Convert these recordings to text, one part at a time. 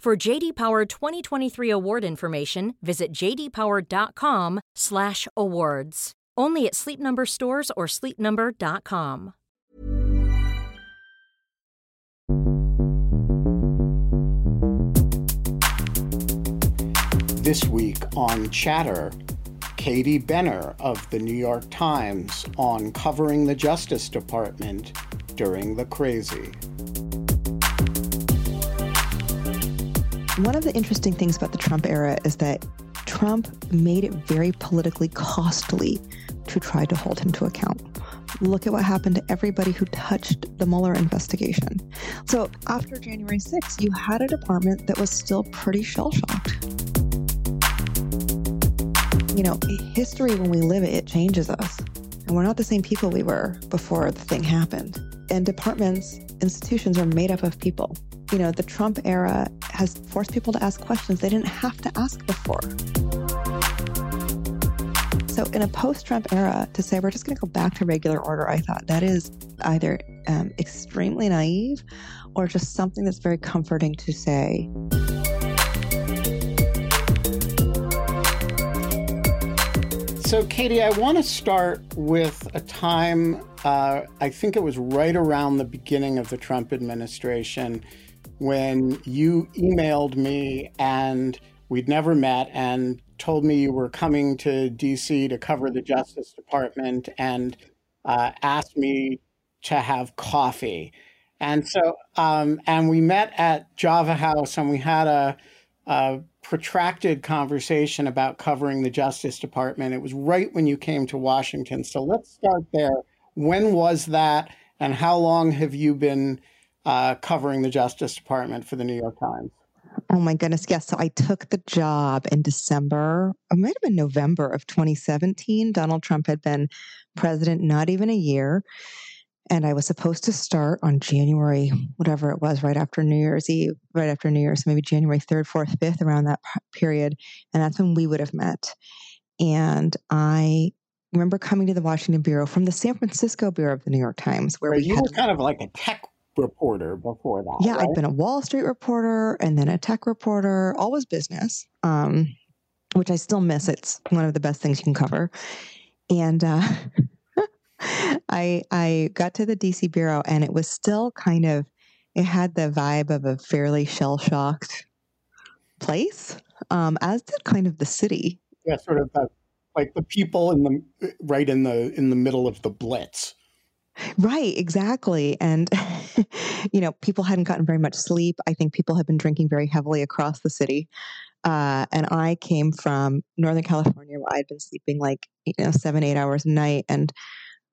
For JD Power 2023 award information, visit jdpower.com/awards. Only at Sleep Number stores or sleepnumber.com. This week on Chatter, Katie Benner of the New York Times on covering the Justice Department during the crazy. One of the interesting things about the Trump era is that Trump made it very politically costly to try to hold him to account. Look at what happened to everybody who touched the Mueller investigation. So after January 6th, you had a department that was still pretty shell shocked. You know, history, when we live it, it changes us. And we're not the same people we were before the thing happened. And departments, institutions are made up of people you know, the Trump era has forced people to ask questions they didn't have to ask before. So, in a post Trump era, to say we're just going to go back to regular order, I thought that is either um, extremely naive or just something that's very comforting to say. So, Katie, I want to start with a time, uh, I think it was right around the beginning of the Trump administration when you emailed me and we'd never met and told me you were coming to DC to cover the Justice Department and uh, asked me to have coffee. And so, um, and we met at Java House and we had a, a protracted conversation about covering the Justice Department. It was right when you came to Washington. So let's start there. When was that? And how long have you been uh, covering the Justice Department for the New York Times. Oh my goodness, yes. So I took the job in December, it might have been November of 2017. Donald Trump had been president not even a year. And I was supposed to start on January, whatever it was, right after New Year's Eve, right after New Year's, maybe January 3rd, 4th, 5th, around that period. And that's when we would have met. And I remember coming to the Washington Bureau from the San Francisco Bureau of the New York Times, where we you had, were kind of like a tech reporter before that. Yeah, right? I'd been a Wall Street reporter and then a tech reporter, always business, um, which I still miss. It's one of the best things you can cover. And uh, I I got to the DC bureau and it was still kind of it had the vibe of a fairly shell shocked place, um, as did kind of the city. Yeah, sort of the, like the people in the right in the in the middle of the blitz. Right, exactly. And, you know, people hadn't gotten very much sleep. I think people have been drinking very heavily across the city. Uh, and I came from Northern California where I'd been sleeping like, you know, seven, eight hours a night and,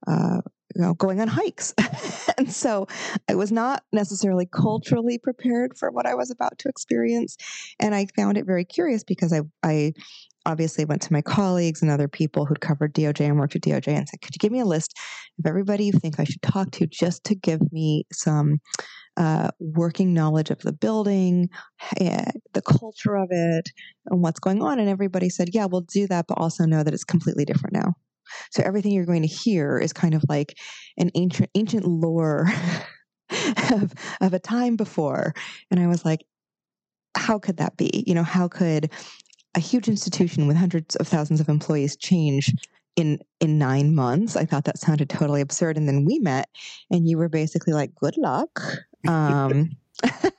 uh, you know, going on hikes. and so I was not necessarily culturally prepared for what I was about to experience. And I found it very curious because I, I obviously went to my colleagues and other people who'd covered DOJ and worked at DOJ and said, could you give me a list of everybody you think I should talk to just to give me some uh, working knowledge of the building, uh, the culture of it, and what's going on? And everybody said, yeah, we'll do that, but also know that it's completely different now. So everything you're going to hear is kind of like an ancient ancient lore of, of a time before. And I was like, how could that be? You know, how could a huge institution with hundreds of thousands of employees change in in nine months. I thought that sounded totally absurd. And then we met, and you were basically like, "Good luck." Um,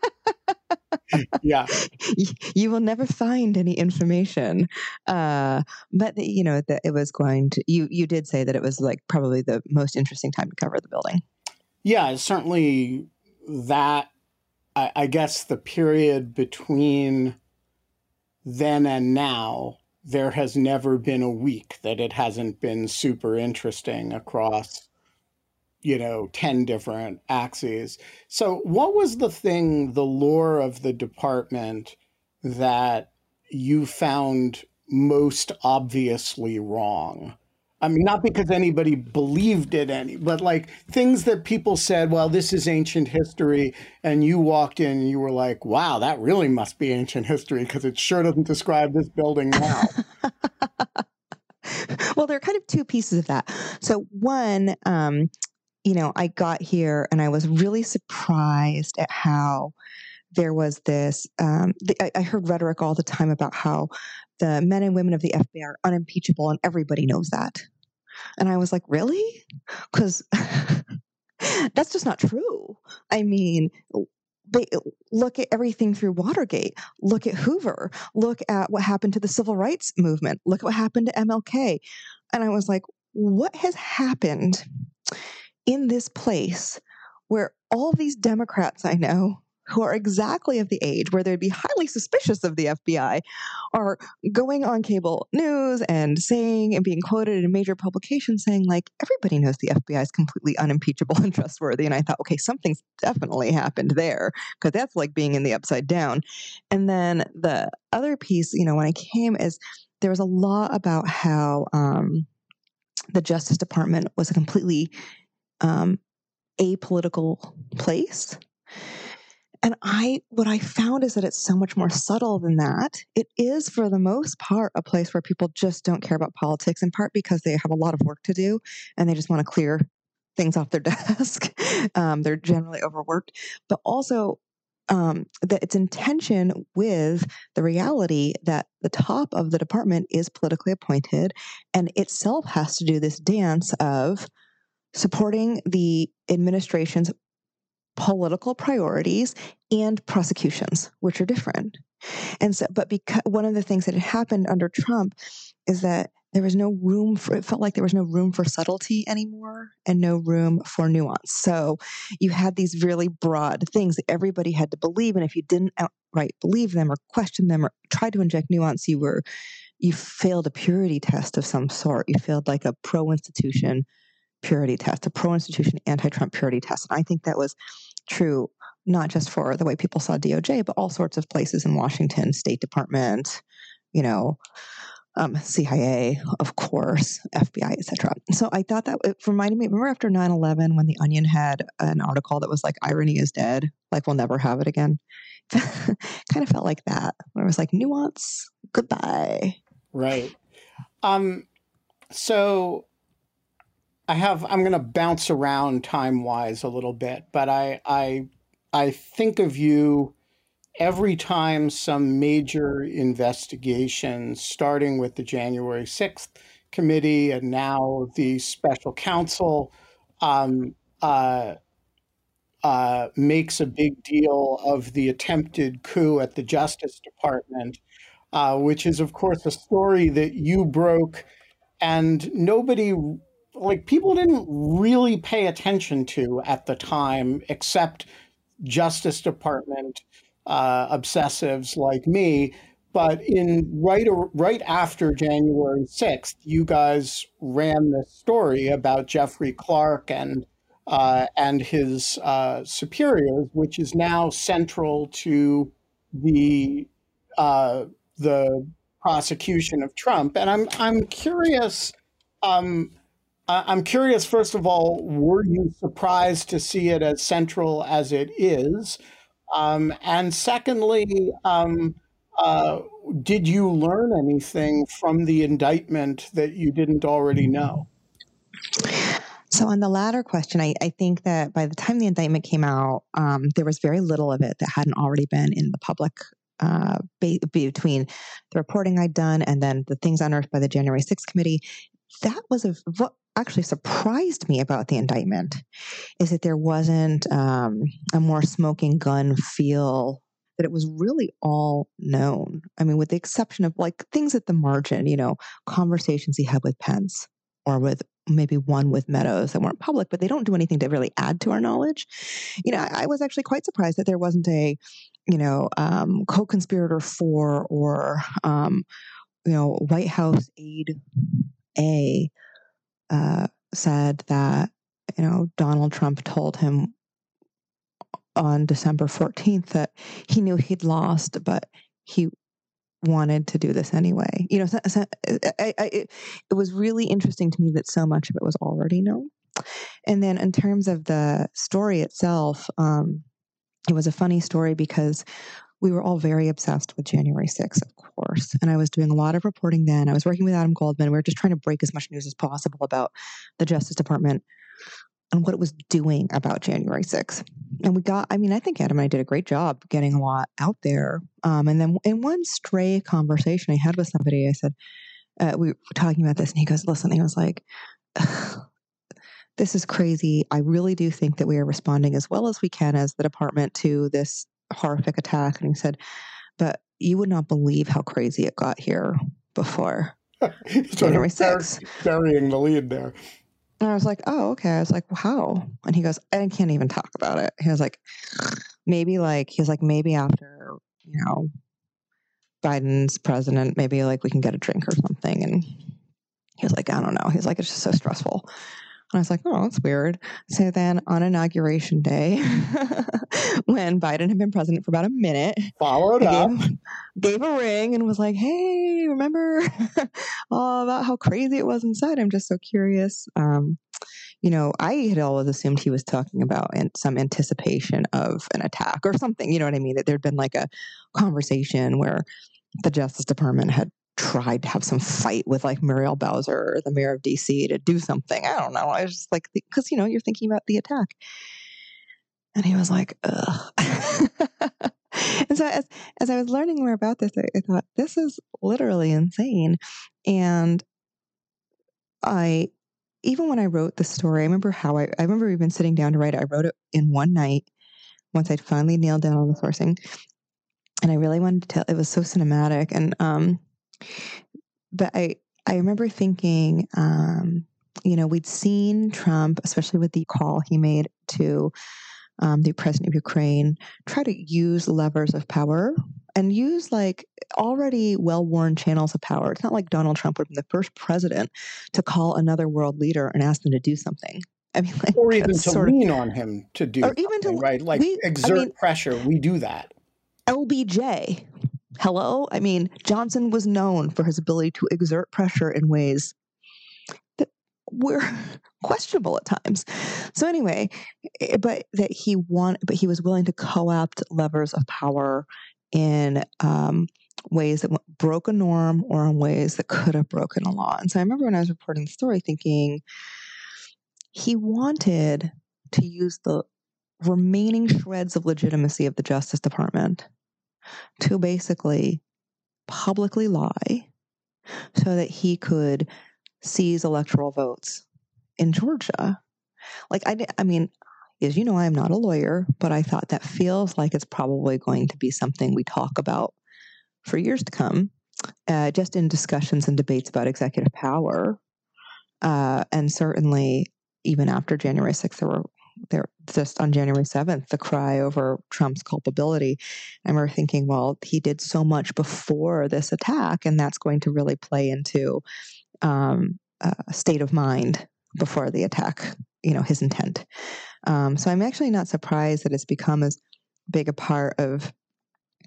yeah. You, will never find any information. Uh, but the, you know that it was going to. You you did say that it was like probably the most interesting time to cover the building. Yeah, certainly that. I, I guess the period between then and now, there has never been a week that it hasn't been super interesting across you know 10 different axes. So what was the thing the lore of the department that you found most obviously wrong? I mean not because anybody believed it any but like things that people said well this is ancient history and you walked in and you were like wow that really must be ancient history because it sure doesn't describe this building now. Well, there are kind of two pieces of that. So, one, um, you know, I got here and I was really surprised at how there was this. Um, the, I, I heard rhetoric all the time about how the men and women of the FBI are unimpeachable and everybody knows that. And I was like, really? Because that's just not true. I mean, they look at everything through Watergate. Look at Hoover. Look at what happened to the civil rights movement. Look at what happened to MLK. And I was like, what has happened in this place where all these Democrats I know who are exactly of the age where they'd be highly suspicious of the FBI are going on cable news and saying and being quoted in major publications saying, like, everybody knows the FBI is completely unimpeachable and trustworthy. And I thought, okay, something's definitely happened there because that's like being in the upside down. And then the other piece, you know, when I came is there was a lot about how um, the Justice Department was a completely um, apolitical place. And I, what I found is that it's so much more subtle than that. It is, for the most part, a place where people just don't care about politics, in part because they have a lot of work to do and they just want to clear things off their desk. um, they're generally overworked, but also um, that it's in tension with the reality that the top of the department is politically appointed and itself has to do this dance of supporting the administration's political priorities and prosecutions, which are different. And so, but because one of the things that had happened under Trump is that there was no room for, it felt like there was no room for subtlety anymore and no room for nuance. So you had these really broad things that everybody had to believe. And if you didn't outright believe them or question them or try to inject nuance, you were, you failed a purity test of some sort. You failed like a pro institution purity test, a pro institution anti Trump purity test. And I think that was true not just for the way people saw DOJ, but all sorts of places in Washington, State Department, you know, um, CIA, of course, FBI, etc. So I thought that it reminded me. Remember after 9-11 when the Onion had an article that was like "Irony is dead," like we'll never have it again. kind of felt like that, where it was like nuance, goodbye. Right. Um. So I have I'm going to bounce around time wise a little bit, but I I I think of you every time some major investigation, starting with the January 6th committee and now the special counsel, um, uh, uh, makes a big deal of the attempted coup at the Justice Department, uh, which is, of course, a story that you broke and nobody like people didn't really pay attention to at the time, except Justice Department uh, obsessives like me. But in right right after January sixth, you guys ran this story about Jeffrey Clark and uh, and his uh, superiors, which is now central to the uh, the prosecution of Trump. And I'm I'm curious. Um, I'm curious, first of all, were you surprised to see it as central as it is? Um, and secondly, um, uh, did you learn anything from the indictment that you didn't already know? So, on the latter question, I, I think that by the time the indictment came out, um, there was very little of it that hadn't already been in the public uh, be, between the reporting I'd done and then the things unearthed by the January 6th committee. That was a, what actually surprised me about the indictment is that there wasn't um, a more smoking gun feel that it was really all known. I mean, with the exception of like things at the margin, you know, conversations he had with Pence or with maybe one with Meadows that weren't public, but they don't do anything to really add to our knowledge. You know, I, I was actually quite surprised that there wasn't a, you know, um, co-conspirator for or, um, you know, White House aide A uh, said that you know Donald Trump told him on December 14th that he knew he'd lost, but he wanted to do this anyway. You know, so, so I, I, it, it was really interesting to me that so much of it was already known. And then in terms of the story itself, um, it was a funny story because we were all very obsessed with January 6th, of course. And I was doing a lot of reporting then. I was working with Adam Goldman. We were just trying to break as much news as possible about the Justice Department and what it was doing about January 6th. And we got, I mean, I think Adam and I did a great job getting a lot out there. Um, and then in one stray conversation I had with somebody, I said, uh, we were talking about this, and he goes, Listen, he was like, This is crazy. I really do think that we are responding as well as we can as the department to this horrific attack. And he said, But you would not believe how crazy it got here before January 6th. Burying the lead there. And I was like, oh, okay. I was like, how? And he goes, I can't even talk about it. He was like, maybe like, he was like, maybe after, you know, Biden's president, maybe like we can get a drink or something. And he was like, I don't know. He's like, it's just so stressful. And I was like, oh, that's weird. So then on inauguration day, when Biden had been president for about a minute, followed up, gave, gave, a ring and was like, hey, remember all about how crazy it was inside? I'm just so curious. Um, you know, I had always assumed he was talking about in some anticipation of an attack or something. You know what I mean? That there'd been like a conversation where the Justice Department had tried to have some fight with like Muriel Bowser, the mayor of DC, to do something. I don't know. I was just like, because you know, you're thinking about the attack. And he was like, ugh. and so as as I was learning more about this, I, I thought this is literally insane. And I even when I wrote the story, I remember how I I remember even sitting down to write it. I wrote it in one night once I'd finally nailed down all the sourcing. And I really wanted to tell it was so cinematic. And um but I I remember thinking, um, you know, we'd seen Trump, especially with the call he made to um, the president of Ukraine, try to use levers of power and use like already well worn channels of power. It's not like Donald Trump would be the first president to call another world leader and ask them to do something. I mean, like, or even to lean of, on him to do, or even to right, like we, exert I mean, pressure. We do that. LBJ, Hello? I mean, Johnson was known for his ability to exert pressure in ways that were questionable at times. So anyway, eh, but that he want, but he was willing to co-opt levers of power in um, ways that broke a norm or in ways that could have broken a law. And so I remember when I was reporting the story thinking he wanted to use the remaining shreds of legitimacy of the Justice Department to basically publicly lie so that he could seize electoral votes in Georgia. Like I, I mean, as you know, I'm not a lawyer, but I thought that feels like it's probably going to be something we talk about for years to come, uh, just in discussions and debates about executive power. Uh, and certainly, even after January 6th, there were there just on January 7th, the cry over Trump's culpability. And we're thinking, well, he did so much before this attack, and that's going to really play into um, a state of mind before the attack, you know, his intent. Um, so I'm actually not surprised that it's become as big a part of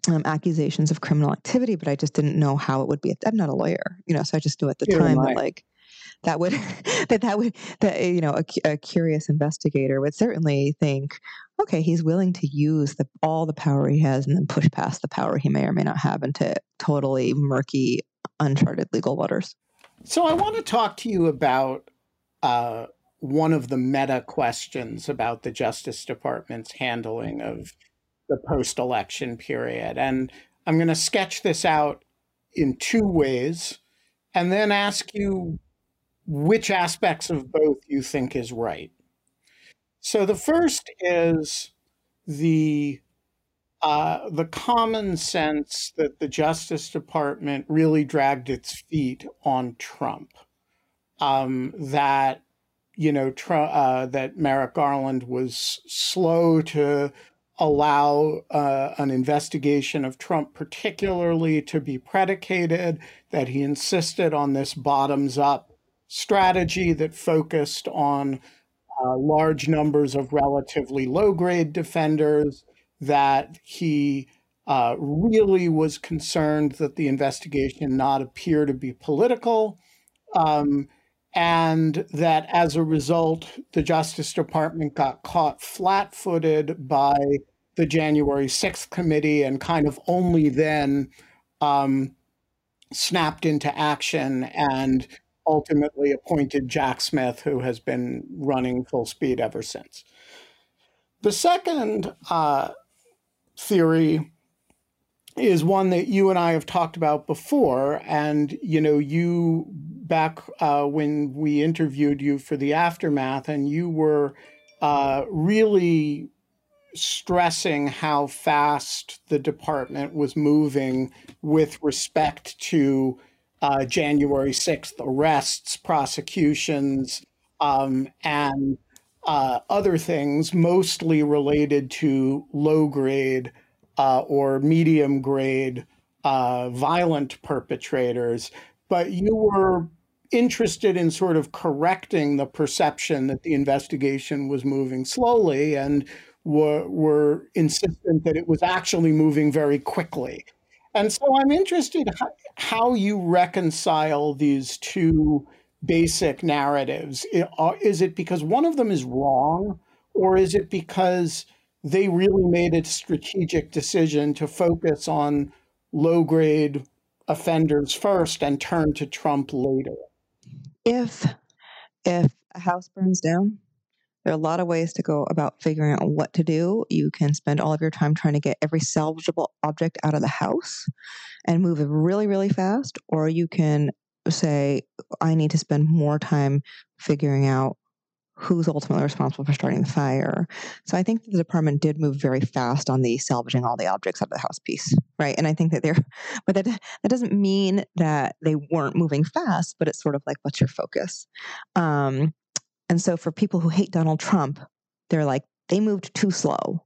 um, accusations of criminal activity, but I just didn't know how it would be. I'm not a lawyer, you know, so I just knew at the time that like that would that that would that you know a, a, curious investigator would certainly think okay he's willing to use the all the power he has and then push past the power he may or may not have into totally murky uncharted legal waters. So i want to talk to you about uh, one of the meta questions about the justice department's handling of the post-election period. And i'm going to sketch this out in two ways and then ask you which aspects of both you think is right. So the first is the uh, the common sense that the Justice Department really dragged its feet on Trump. Um, that you know tr- uh, that Merrick Garland was slow to allow uh, an investigation of Trump, particularly to be predicated. That he insisted on this bottoms up strategy that focused on uh, large numbers of relatively low grade defenders that he uh, really was concerned that the investigation not appear to be political, um, and that as a result, the Justice Department got caught flat footed by the January 6th committee and kind of only then um, snapped into action and ultimately appointed Jack Smith, who has been running full speed ever since. The second uh, theory is one that you and I have talked about before. And, you know, you back uh, when we interviewed you for the aftermath, and you were uh, really stressing how fast the department was moving with respect to uh, January 6th arrests, prosecutions, um, and uh, other things, mostly related to low grade uh, or medium grade uh, violent perpetrators. But you were interested in sort of correcting the perception that the investigation was moving slowly and were, were insistent that it was actually moving very quickly. And so I'm interested how you reconcile these two basic narratives? Uh, is it because one of them is wrong, or is it because they really made a strategic decision to focus on low grade offenders first and turn to Trump later? If if a house burns down, there are a lot of ways to go about figuring out what to do. You can spend all of your time trying to get every salvageable object out of the house and move it really, really fast, or you can say, I need to spend more time figuring out who's ultimately responsible for starting the fire. So I think the department did move very fast on the salvaging all the objects out of the house piece, right? And I think that they're, but that that doesn't mean that they weren't moving fast, but it's sort of like, what's your focus? Um, and so for people who hate Donald Trump, they're like, they moved too slow.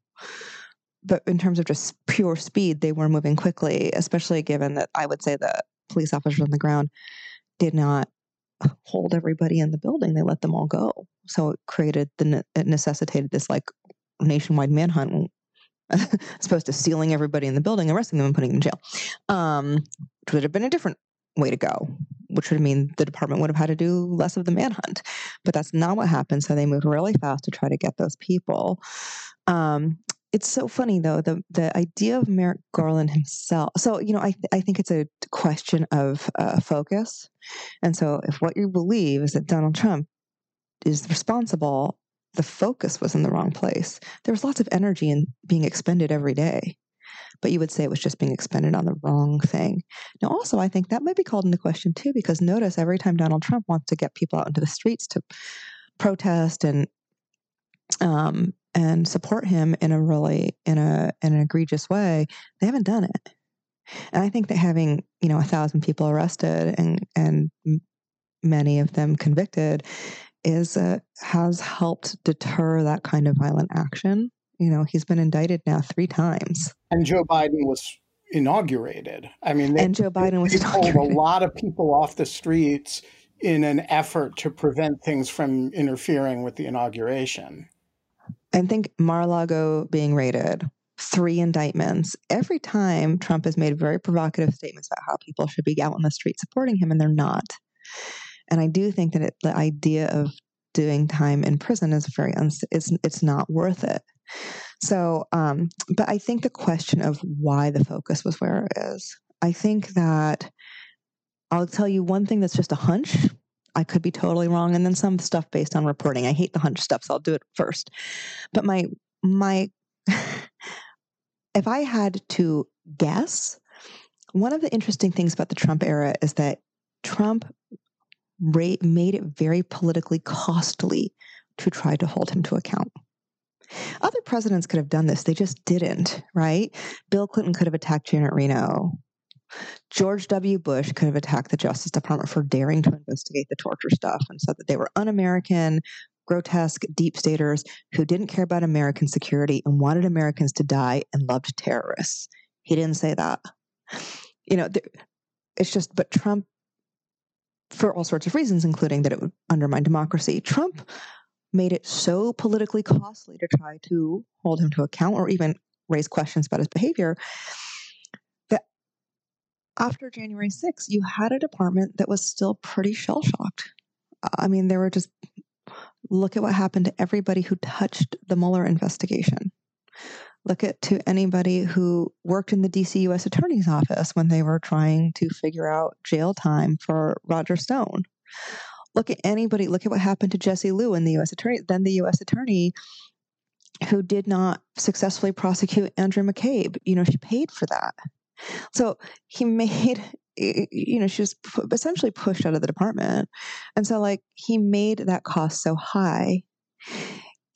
But in terms of just pure speed, they were moving quickly, especially given that I would say the police officers on the ground did not hold everybody in the building. They let them all go. So it created the it necessitated this like nationwide manhunt as opposed to sealing everybody in the building, arresting them, and putting them in jail, um, which would have been a different way to go, which would mean the department would have had to do less of the manhunt. But that's not what happened. So they moved really fast to try to get those people. Um, it's so funny though the the idea of Merrick Garland himself. So you know, I th- I think it's a question of uh, focus, and so if what you believe is that Donald Trump is responsible, the focus was in the wrong place. There was lots of energy in being expended every day, but you would say it was just being expended on the wrong thing. Now, also, I think that might be called into question too, because notice every time Donald Trump wants to get people out into the streets to protest and um, and support him in a really in a in an egregious way, they haven't done it. And I think that having you know a thousand people arrested and and many of them convicted is uh, has helped deter that kind of violent action. You know, he's been indicted now three times, and Joe Biden was inaugurated. I mean, they, and Joe Biden was pulled a lot of people off the streets in an effort to prevent things from interfering with the inauguration. I think Mar-a-Lago being raided, three indictments. Every time Trump has made very provocative statements about how people should be out on the street supporting him, and they're not. And I do think that it, the idea of doing time in prison is very uns- it's it's not worth it. So, um, but I think the question of why the focus was where it is. I think that I'll tell you one thing that's just a hunch I could be totally wrong, and then some stuff based on reporting. I hate the hunch stuff, so I'll do it first. But my my if I had to guess, one of the interesting things about the Trump era is that Trump made it very politically costly to try to hold him to account. Other presidents could have done this, they just didn't, right? Bill Clinton could have attacked Janet Reno. George W. Bush could have attacked the Justice Department for daring to investigate the torture stuff and said that they were un American, grotesque deep staters who didn't care about American security and wanted Americans to die and loved terrorists. He didn't say that. You know, it's just, but Trump, for all sorts of reasons, including that it would undermine democracy, Trump made it so politically costly to try to hold him to account or even raise questions about his behavior that after January 6th, you had a department that was still pretty shell shocked. I mean, there were just Look at what happened to everybody who touched the Mueller investigation. Look at to anybody who worked in the DC U.S. Attorney's Office when they were trying to figure out jail time for Roger Stone. Look at anybody. Look at what happened to Jesse Liu and the U.S. Attorney, then the U.S. Attorney who did not successfully prosecute Andrew McCabe. You know, she paid for that. So he made you know, she was essentially pushed out of the department. And so, like, he made that cost so high.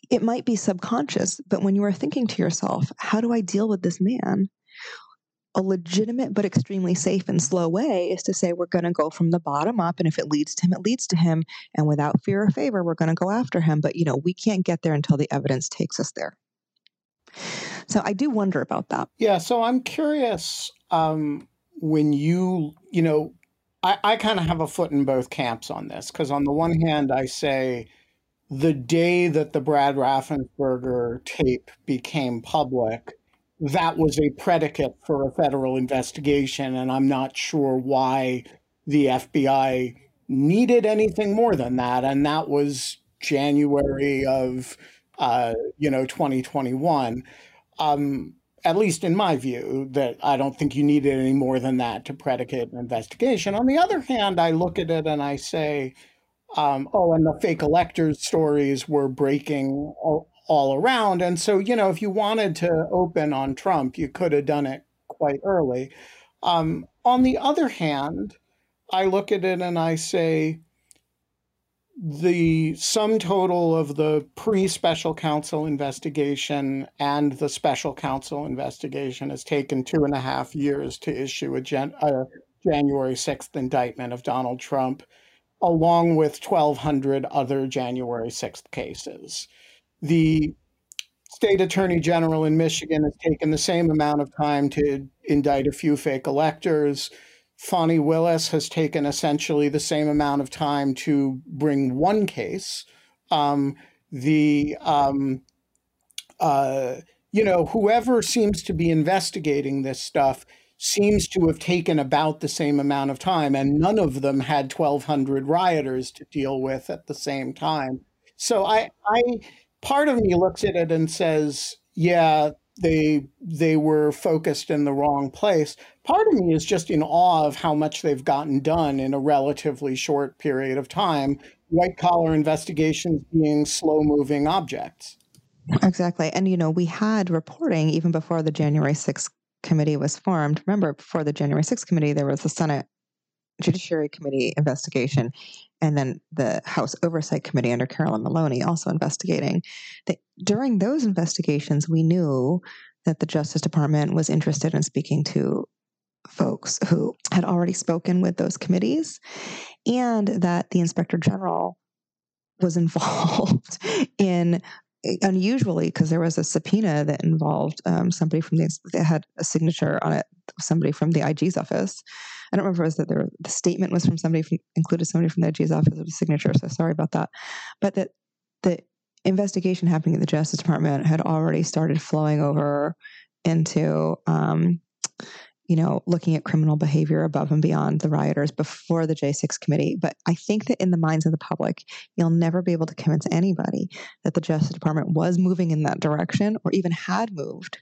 It might be subconscious, but when you are thinking to yourself, how do I deal with this man? A legitimate but extremely safe and slow way is to say we're going to go from the bottom up. And if it leads to him, it leads to him. And without fear or favor, we're going to go after him. But, you know, we can't get there until the evidence takes us there. So I do wonder about that. Yeah. So I'm curious. Um, when you, you know, I, I kind of have a foot in both camps on this because on the one hand, I say the day that the Brad Raffensperger tape became public, that was a predicate for a federal investigation. And I'm not sure why the FBI needed anything more than that. And that was January of, uh, you know, 2021. Um, at least in my view, that I don't think you needed any more than that to predicate an investigation. On the other hand, I look at it and I say, um, oh, and the fake electors stories were breaking all around. And so, you know, if you wanted to open on Trump, you could have done it quite early. Um, on the other hand, I look at it and I say, the sum total of the pre special counsel investigation and the special counsel investigation has taken two and a half years to issue a, a January 6th indictment of Donald Trump, along with 1,200 other January 6th cases. The state attorney general in Michigan has taken the same amount of time to indict a few fake electors. Fani Willis has taken essentially the same amount of time to bring one case. Um, the um, uh, you know whoever seems to be investigating this stuff seems to have taken about the same amount of time, and none of them had 1,200 rioters to deal with at the same time. So I, I part of me looks at it and says, yeah, they they were focused in the wrong place. Part of me is just in awe of how much they've gotten done in a relatively short period of time. White collar investigations being slow moving objects. Exactly, and you know we had reporting even before the January 6th committee was formed. Remember, before the January 6th committee, there was the Senate Judiciary Committee investigation, and then the House Oversight Committee under Carolyn Maloney also investigating. That during those investigations, we knew that the Justice Department was interested in speaking to folks who had already spoken with those committees, and that the Inspector General was involved in unusually because there was a subpoena that involved um, somebody from the that had a signature on it somebody from the ig's office i don't remember if it was that there, the statement was from somebody from, included somebody from the ig's office with a signature so sorry about that but that the investigation happening in the justice department had already started flowing over into um, you know, looking at criminal behavior above and beyond the rioters before the J6 committee. But I think that in the minds of the public, you'll never be able to convince anybody that the Justice Department was moving in that direction or even had moved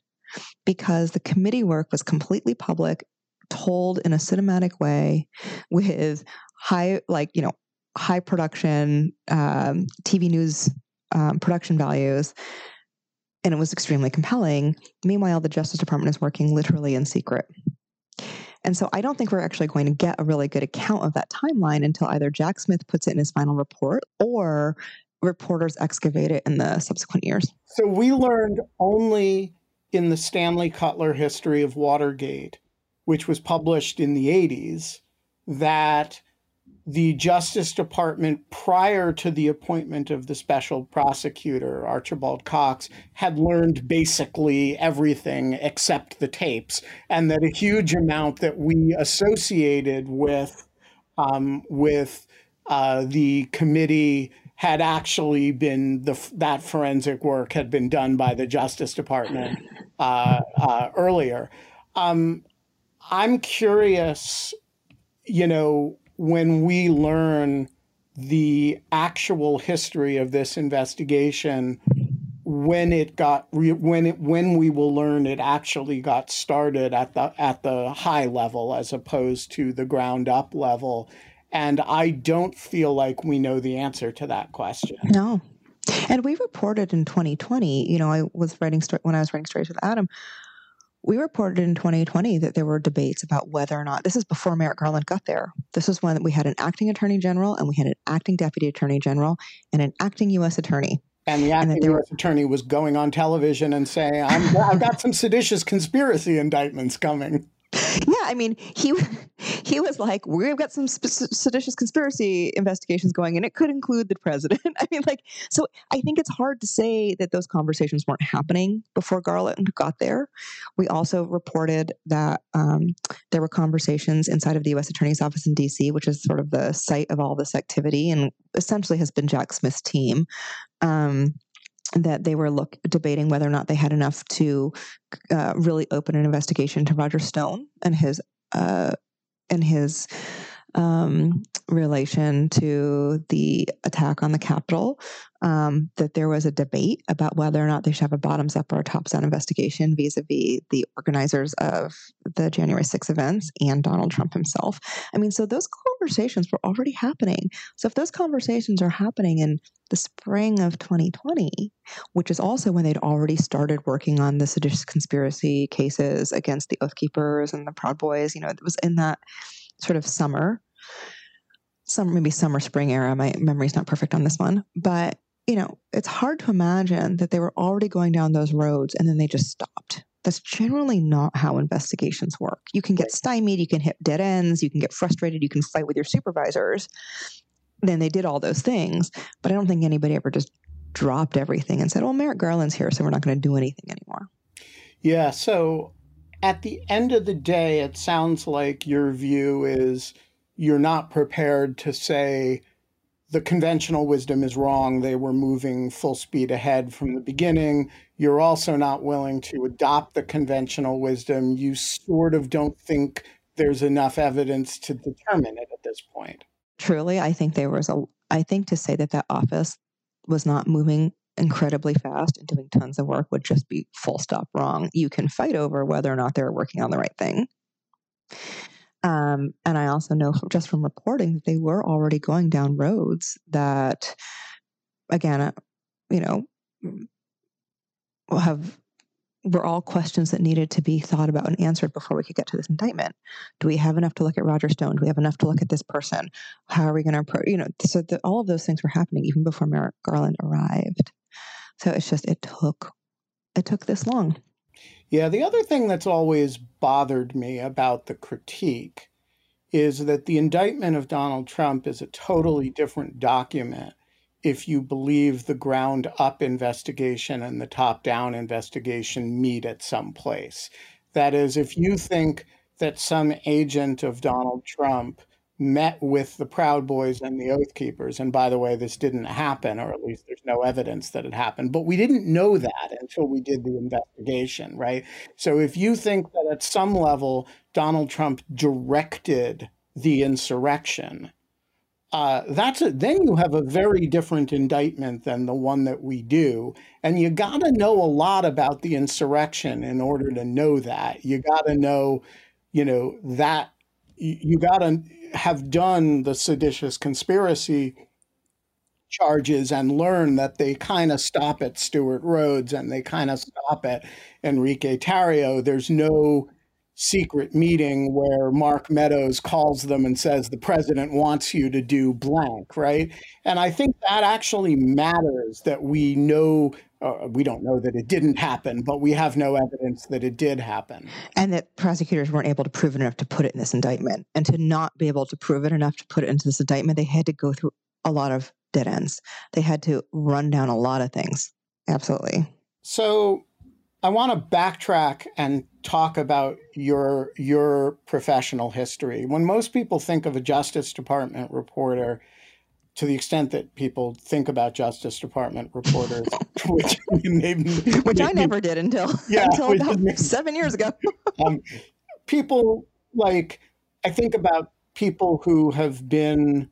because the committee work was completely public, told in a cinematic way with high, like, you know, high production um, TV news um, production values and it was extremely compelling. Meanwhile, the Justice Department is working literally in secret. And so I don't think we're actually going to get a really good account of that timeline until either Jack Smith puts it in his final report or reporters excavate it in the subsequent years. So we learned only in the Stanley Kutler history of Watergate, which was published in the 80s, that the Justice Department, prior to the appointment of the special prosecutor, Archibald Cox, had learned basically everything except the tapes, and that a huge amount that we associated with um, with uh, the committee had actually been the that forensic work had been done by the Justice Department uh, uh, earlier. Um, I'm curious, you know when we learn the actual history of this investigation when it got when it when we will learn it actually got started at the at the high level as opposed to the ground up level. And i don't feel like we know the answer to that question. No. And we reported in 2020 you know i was writing when i was writing stories with adam we reported in 2020 that there were debates about whether or not this is before Merrick Garland got there. This is when we had an acting attorney general and we had an acting deputy attorney general and an acting U.S. attorney. And the acting and U.S. Were, attorney was going on television and saying, i have got some seditious conspiracy indictments coming yeah, I mean, he he was like, "We've got some seditious conspiracy investigations going, and it could include the president." I mean, like, so I think it's hard to say that those conversations weren't happening before Garland got there. We also reported that um, there were conversations inside of the U.S. Attorney's Office in D.C., which is sort of the site of all this activity, and essentially has been Jack Smith's team. Um, that they were look debating whether or not they had enough to uh, really open an investigation to Roger Stone and his uh, and his um, relation to the attack on the Capitol, um, that there was a debate about whether or not they should have a bottoms up or a tops down investigation vis a vis the organizers of the January 6 events and Donald Trump himself. I mean, so those conversations were already happening. So if those conversations are happening in the spring of 2020, which is also when they'd already started working on the seditious conspiracy cases against the Oath Keepers and the Proud Boys, you know, it was in that sort of summer, some maybe summer spring era. My memory's not perfect on this one, but you know, it's hard to imagine that they were already going down those roads and then they just stopped. That's generally not how investigations work. You can get stymied, you can hit dead ends, you can get frustrated, you can fight with your supervisors. Then they did all those things, but I don't think anybody ever just dropped everything and said, "Well, Merrick Garland's here, so we're not going to do anything anymore." Yeah, so at the end of the day, it sounds like your view is you're not prepared to say the conventional wisdom is wrong. They were moving full speed ahead from the beginning. You're also not willing to adopt the conventional wisdom. You sort of don't think there's enough evidence to determine it at this point. Truly, I think there was a, I think to say that that office was not moving incredibly fast and doing tons of work would just be full stop wrong. You can fight over whether or not they're working on the right thing. Um, and I also know from, just from reporting that they were already going down roads that, again, uh, you know, have were all questions that needed to be thought about and answered before we could get to this indictment. Do we have enough to look at Roger Stone? Do we have enough to look at this person? How are we going to approach? You know, so the, all of those things were happening even before Merrick Garland arrived. So it's just it took it took this long. Yeah, the other thing that's always bothered me about the critique is that the indictment of Donald Trump is a totally different document if you believe the ground up investigation and the top down investigation meet at some place. That is, if you think that some agent of Donald Trump met with the Proud Boys and the Oath Keepers. And by the way, this didn't happen, or at least there's no evidence that it happened. But we didn't know that until we did the investigation, right? So if you think that at some level Donald Trump directed the insurrection, uh, that's a, then you have a very different indictment than the one that we do. And you got to know a lot about the insurrection in order to know that. You got to know, you know, that you got to have done the seditious conspiracy charges and learn that they kind of stop at Stewart Rhodes and they kind of stop at Enrique Tarrio. There's no secret meeting where Mark Meadows calls them and says the president wants you to do blank, right? And I think that actually matters that we know uh, we don't know that it didn't happen, but we have no evidence that it did happen. And that prosecutors weren't able to prove it enough to put it in this indictment. And to not be able to prove it enough to put it into this indictment, they had to go through a lot of dead ends. They had to run down a lot of things. Absolutely. So I want to backtrack and talk about your your professional history. When most people think of a Justice Department reporter, to the extent that people think about Justice Department reporters, which maybe, which I never did until yeah, until about seven years ago. um, people like I think about people who have been,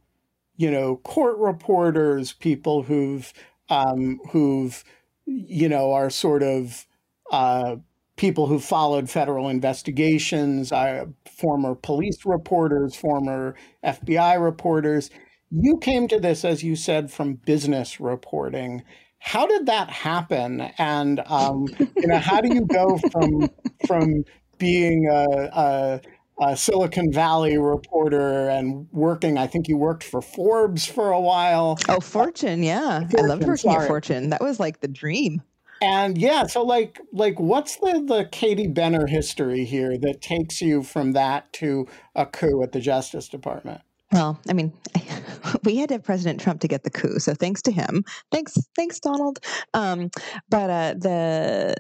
you know, court reporters, people who've um, who've you know are sort of uh, people who followed federal investigations, uh, former police reporters, former FBI reporters. You came to this, as you said, from business reporting. How did that happen? And um, you know, how do you go from from being a, a, a, Silicon Valley reporter and working? I think you worked for Forbes for a while. Oh, Fortune, yeah, Fortune, I loved working sorry. at Fortune. That was like the dream. And yeah, so like like what's the the Katie Benner history here that takes you from that to a coup at the Justice Department? Well, I mean, we had to have President Trump to get the coup, so thanks to him. Thanks, thanks, Donald. Um, but uh, the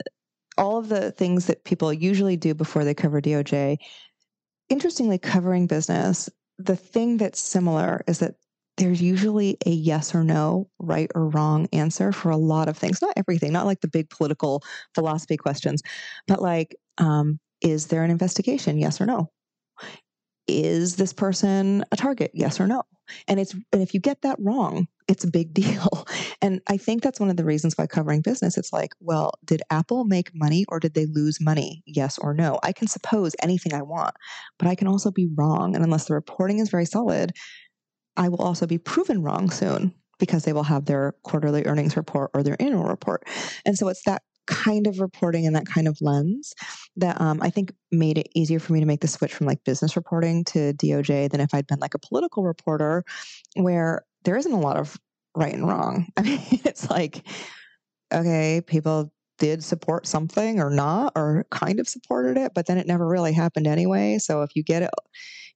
all of the things that people usually do before they cover DOJ, interestingly, covering business, the thing that's similar is that there's usually a yes or no, right or wrong answer for a lot of things. Not everything, not like the big political philosophy questions, but like, um, is there an investigation? Yes or no? Is this person a target? Yes or no? And it's and if you get that wrong, it's a big deal. And I think that's one of the reasons why covering business, it's like, well, did Apple make money or did they lose money? Yes or no. I can suppose anything I want, but I can also be wrong. And unless the reporting is very solid, I will also be proven wrong soon because they will have their quarterly earnings report or their annual report. And so it's that kind of reporting and that kind of lens that um, I think made it easier for me to make the switch from like business reporting to DOJ than if I'd been like a political reporter where there isn't a lot of right and wrong. I mean, it's like, okay, people did support something or not, or kind of supported it, but then it never really happened anyway. So if you get it,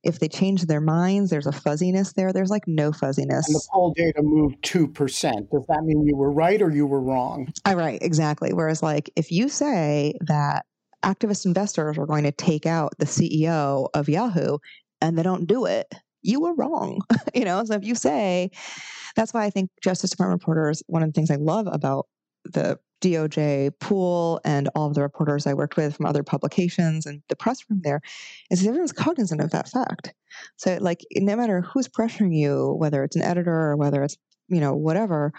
if they change their minds, there's a fuzziness there. There's like no fuzziness. And the poll data moved 2%. Does that mean you were right or you were wrong? I right, exactly. Whereas, like, if you say that activist investors are going to take out the CEO of Yahoo and they don't do it, you were wrong. you know, so if you say, that's why I think Justice Department reporters, one of the things I love about the DOJ pool and all of the reporters I worked with from other publications and the press room there is everyone's cognizant of that fact. So like no matter who's pressuring you, whether it's an editor or whether it's, you know, whatever,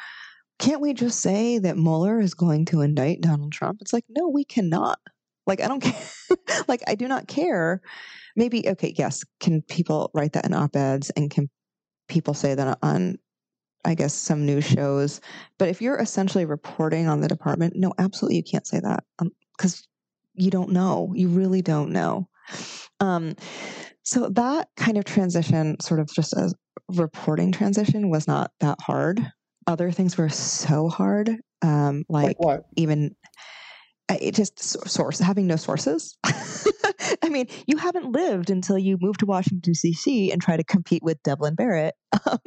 can't we just say that Mueller is going to indict Donald Trump? It's like, no, we cannot. Like, I don't care. like, I do not care. Maybe, okay, yes. Can people write that in op eds and can people say that on I guess, some news shows. But if you're essentially reporting on the department, no, absolutely you can't say that because um, you don't know. You really don't know. Um, so that kind of transition, sort of just a reporting transition, was not that hard. Other things were so hard, um, like, like even it just source having no sources. I mean, you haven't lived until you move to Washington D.C. and try to compete with Devlin Barrett, um,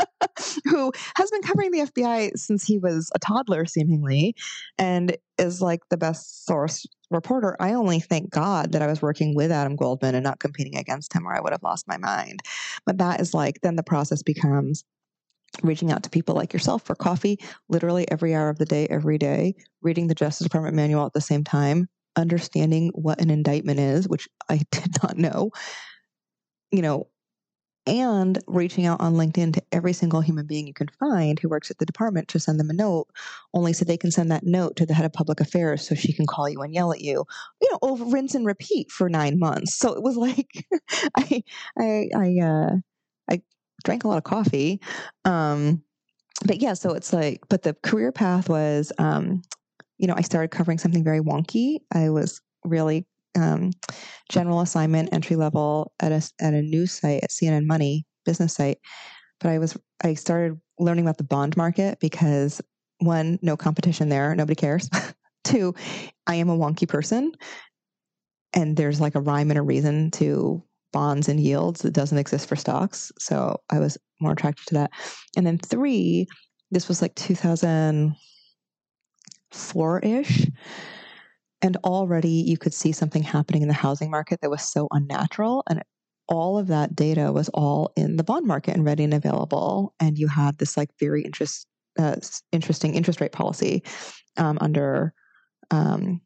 who has been covering the FBI since he was a toddler, seemingly, and is like the best source reporter. I only thank God that I was working with Adam Goldman and not competing against him, or I would have lost my mind. But that is like then the process becomes reaching out to people like yourself for coffee literally every hour of the day, every day, reading the Justice Department manual at the same time, understanding what an indictment is, which I did not know, you know, and reaching out on LinkedIn to every single human being you can find who works at the department to send them a note, only so they can send that note to the head of public affairs so she can call you and yell at you, you know, over rinse and repeat for nine months. So it was like, I, I, I, uh, I drank a lot of coffee. Um, but yeah, so it's like, but the career path was, um, you know, I started covering something very wonky. I was really um, general assignment, entry level at a at a news site at CNN Money business site. But I was I started learning about the bond market because one, no competition there, nobody cares. Two, I am a wonky person, and there's like a rhyme and a reason to bonds and yields that doesn't exist for stocks. So I was more attracted to that. And then three, this was like 2004 ish. And already you could see something happening in the housing market that was so unnatural. And all of that data was all in the bond market and ready and available. And you had this like very interest, uh, interesting interest rate policy um, under um,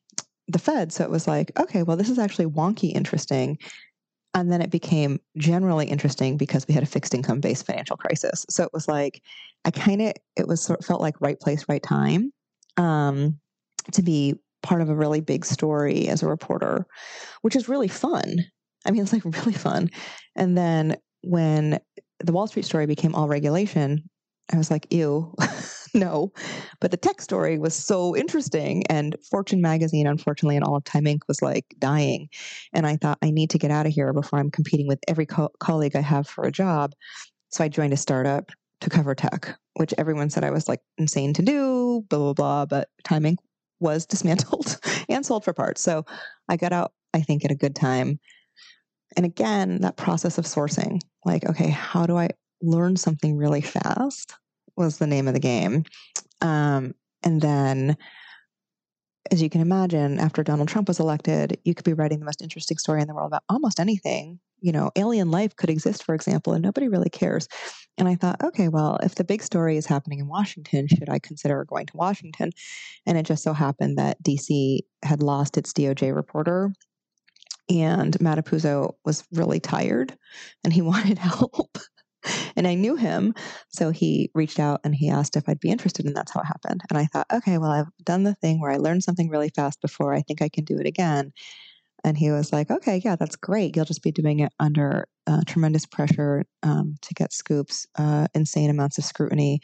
the Fed. So it was like, okay, well, this is actually wonky interesting. And then it became generally interesting because we had a fixed income based financial crisis. So it was like, I kind of, it was sort of felt like right place, right time um, to be part of a really big story as a reporter, which is really fun. I mean, it's like really fun. And then when the Wall Street story became all regulation, I was like, ew, no. But the tech story was so interesting. And Fortune magazine, unfortunately, and all of Time Inc. was like dying. And I thought, I need to get out of here before I'm competing with every co- colleague I have for a job. So I joined a startup to cover tech, which everyone said I was like insane to do, blah, blah, blah. But Time Inc. was dismantled and sold for parts. So I got out, I think, at a good time. And again, that process of sourcing like, okay, how do I learn something really fast was the name of the game. Um, and then, as you can imagine, after Donald Trump was elected, you could be writing the most interesting story in the world about almost anything. You know, alien life could exist, for example, and nobody really cares. And I thought, okay, well, if the big story is happening in Washington, should I consider going to Washington? And it just so happened that DC had lost its DOJ reporter and Matt was really tired and he wanted help and I knew him. So he reached out and he asked if I'd be interested, and that's how it happened. And I thought, okay, well, I've done the thing where I learned something really fast before. I think I can do it again. And he was like, okay, yeah, that's great. You'll just be doing it under uh, tremendous pressure um, to get scoops, uh, insane amounts of scrutiny,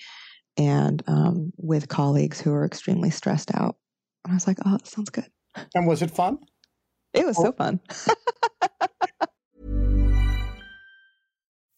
and um, with colleagues who are extremely stressed out. And I was like, oh, that sounds good. And was it fun? It was oh. so fun.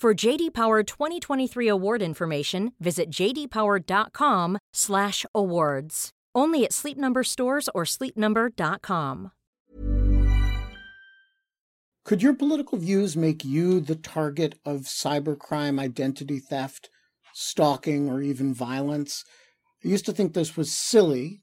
For JD Power 2023 award information, visit jdpower.com/awards. Only at Sleep Number stores or sleepnumber.com. Could your political views make you the target of cybercrime, identity theft, stalking, or even violence? I used to think this was silly,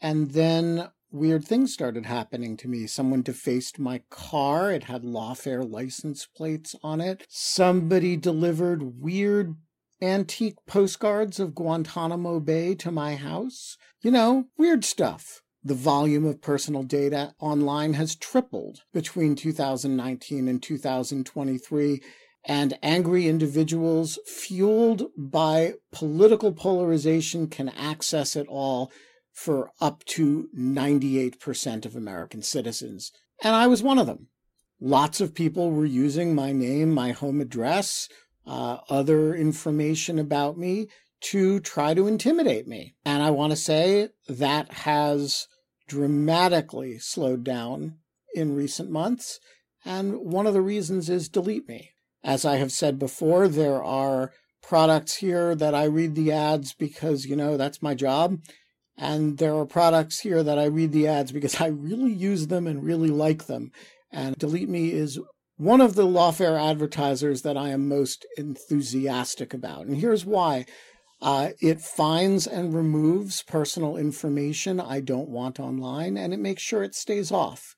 and then weird things started happening to me. Someone defaced my car. It had lawfare license plates on it. Somebody delivered weird antique postcards of Guantanamo Bay to my house. You know, weird stuff. The volume of personal data online has tripled between 2019 and 2023 and angry individuals fueled by political polarization can access it all for up to 98% of American citizens. And I was one of them. Lots of people were using my name, my home address, uh, other information about me to try to intimidate me. And I want to say that has dramatically slowed down in recent months. And one of the reasons is Delete Me. As I have said before, there are products here that I read the ads because, you know, that's my job. And there are products here that I read the ads because I really use them and really like them. And Delete Me is one of the lawfare advertisers that I am most enthusiastic about. And here's why. Uh, it finds and removes personal information I don't want online, and it makes sure it stays off.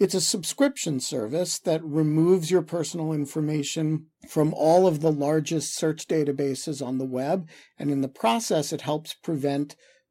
It's a subscription service that removes your personal information from all of the largest search databases on the web, and in the process, it helps prevent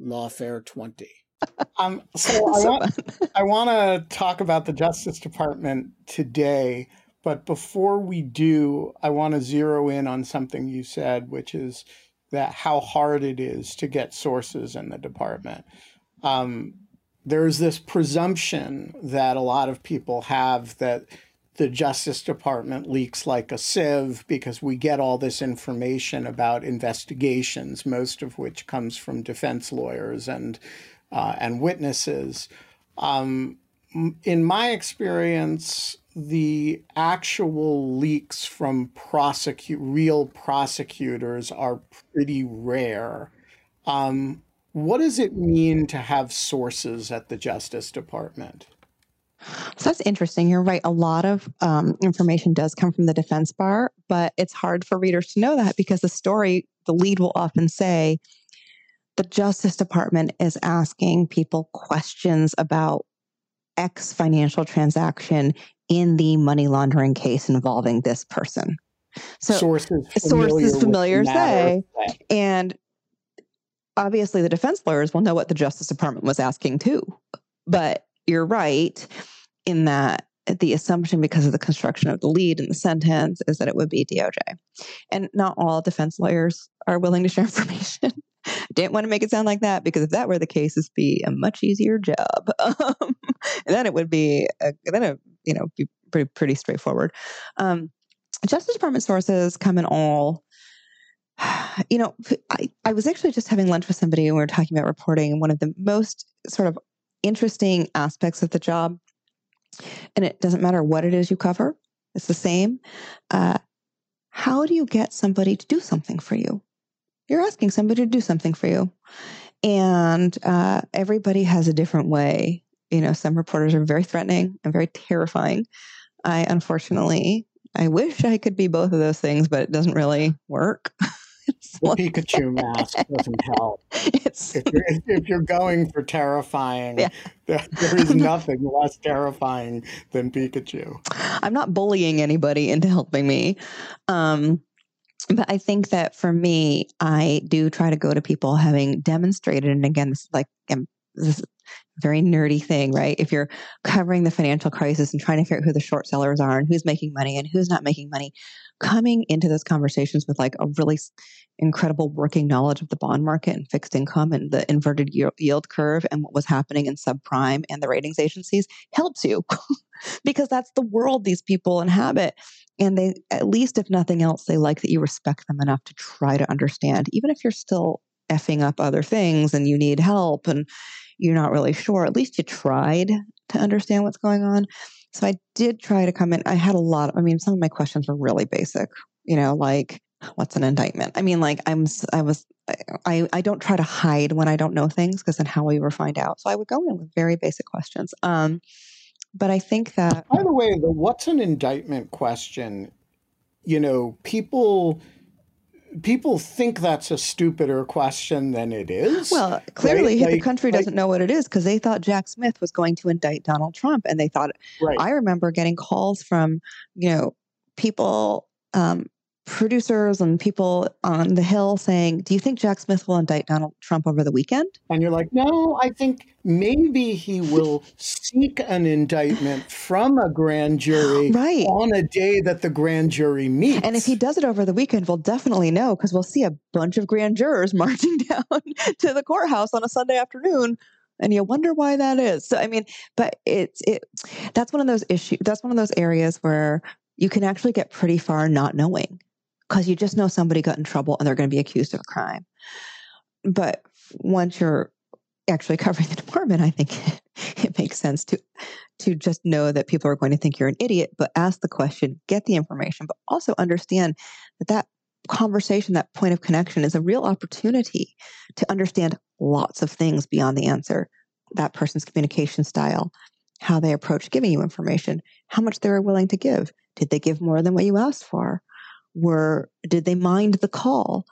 Lawfare 20. um, so I want, I want to talk about the Justice Department today, but before we do, I want to zero in on something you said, which is that how hard it is to get sources in the department. Um, there's this presumption that a lot of people have that the Justice Department leaks like a sieve because we get all this information about investigations, most of which comes from defense lawyers and uh, and witnesses. Um, in my experience, the actual leaks from prosecute real prosecutors are pretty rare. Um, what does it mean to have sources at the Justice Department? So that's interesting. You're right. A lot of um, information does come from the defense bar, but it's hard for readers to know that because the story, the lead will often say, the Justice Department is asking people questions about X financial transaction in the money laundering case involving this person. So sources familiar, sources familiar say, and obviously the defense lawyers will know what the Justice Department was asking too. But you're right in that the assumption because of the construction of the lead in the sentence is that it would be DOJ. And not all defense lawyers are willing to share information. Didn't want to make it sound like that because if that were the case, it'd be a much easier job. Um, then it would be, a, then it, you know, be pretty, pretty straightforward. Um, Justice Department sources come in all you know, I, I was actually just having lunch with somebody and we were talking about reporting. And one of the most sort of interesting aspects of the job. And it doesn't matter what it is you cover, it's the same. Uh, how do you get somebody to do something for you? You're asking somebody to do something for you. And uh, everybody has a different way. You know, some reporters are very threatening and very terrifying. I unfortunately, I wish I could be both of those things, but it doesn't really work. the Pikachu mask doesn't help. If you're, if you're, going for terrifying, yeah. there, there is nothing less terrifying than Pikachu. I'm not bullying anybody into helping me. Um, but I think that for me, I do try to go to people having demonstrated, and again, this is like I'm this very nerdy thing, right? If you're covering the financial crisis and trying to figure out who the short sellers are and who's making money and who's not making money, coming into those conversations with like a really incredible working knowledge of the bond market and fixed income and the inverted yield curve and what was happening in subprime and the ratings agencies helps you because that's the world these people inhabit. And they, at least if nothing else, they like that you respect them enough to try to understand, even if you're still effing up other things and you need help and you're not really sure, at least you tried to understand what's going on. So I did try to come in. I had a lot. I mean, some of my questions were really basic, you know, like what's an indictment? I mean, like I'm, I was, I, I don't try to hide when I don't know things because then how will you ever find out? So I would go in with very basic questions. Um, but I think that. By the way, the what's an indictment question, you know, people people think that's a stupider question than it is. Well, clearly right? the country doesn't know what it is because they thought Jack Smith was going to indict Donald Trump, and they thought. Right. I remember getting calls from you know people um, producers and people on the Hill saying, Do you think Jack Smith will indict Donald Trump over the weekend? And you're like, No, I think maybe he will seek an indictment from a grand jury right. on a day that the grand jury meets. And if he does it over the weekend, we'll definitely know because we'll see a bunch of grand jurors marching down to the courthouse on a Sunday afternoon and you wonder why that is. So I mean, but it's it that's one of those issues that's one of those areas where you can actually get pretty far not knowing because you just know somebody got in trouble and they're going to be accused of a crime. But once you're actually covering the department, I think it, makes sense to to just know that people are going to think you're an idiot, but ask the question, get the information, but also understand that that conversation, that point of connection is a real opportunity to understand lots of things beyond the answer. That person's communication style, how they approach giving you information, how much they were willing to give. Did they give more than what you asked for? Were did they mind the call?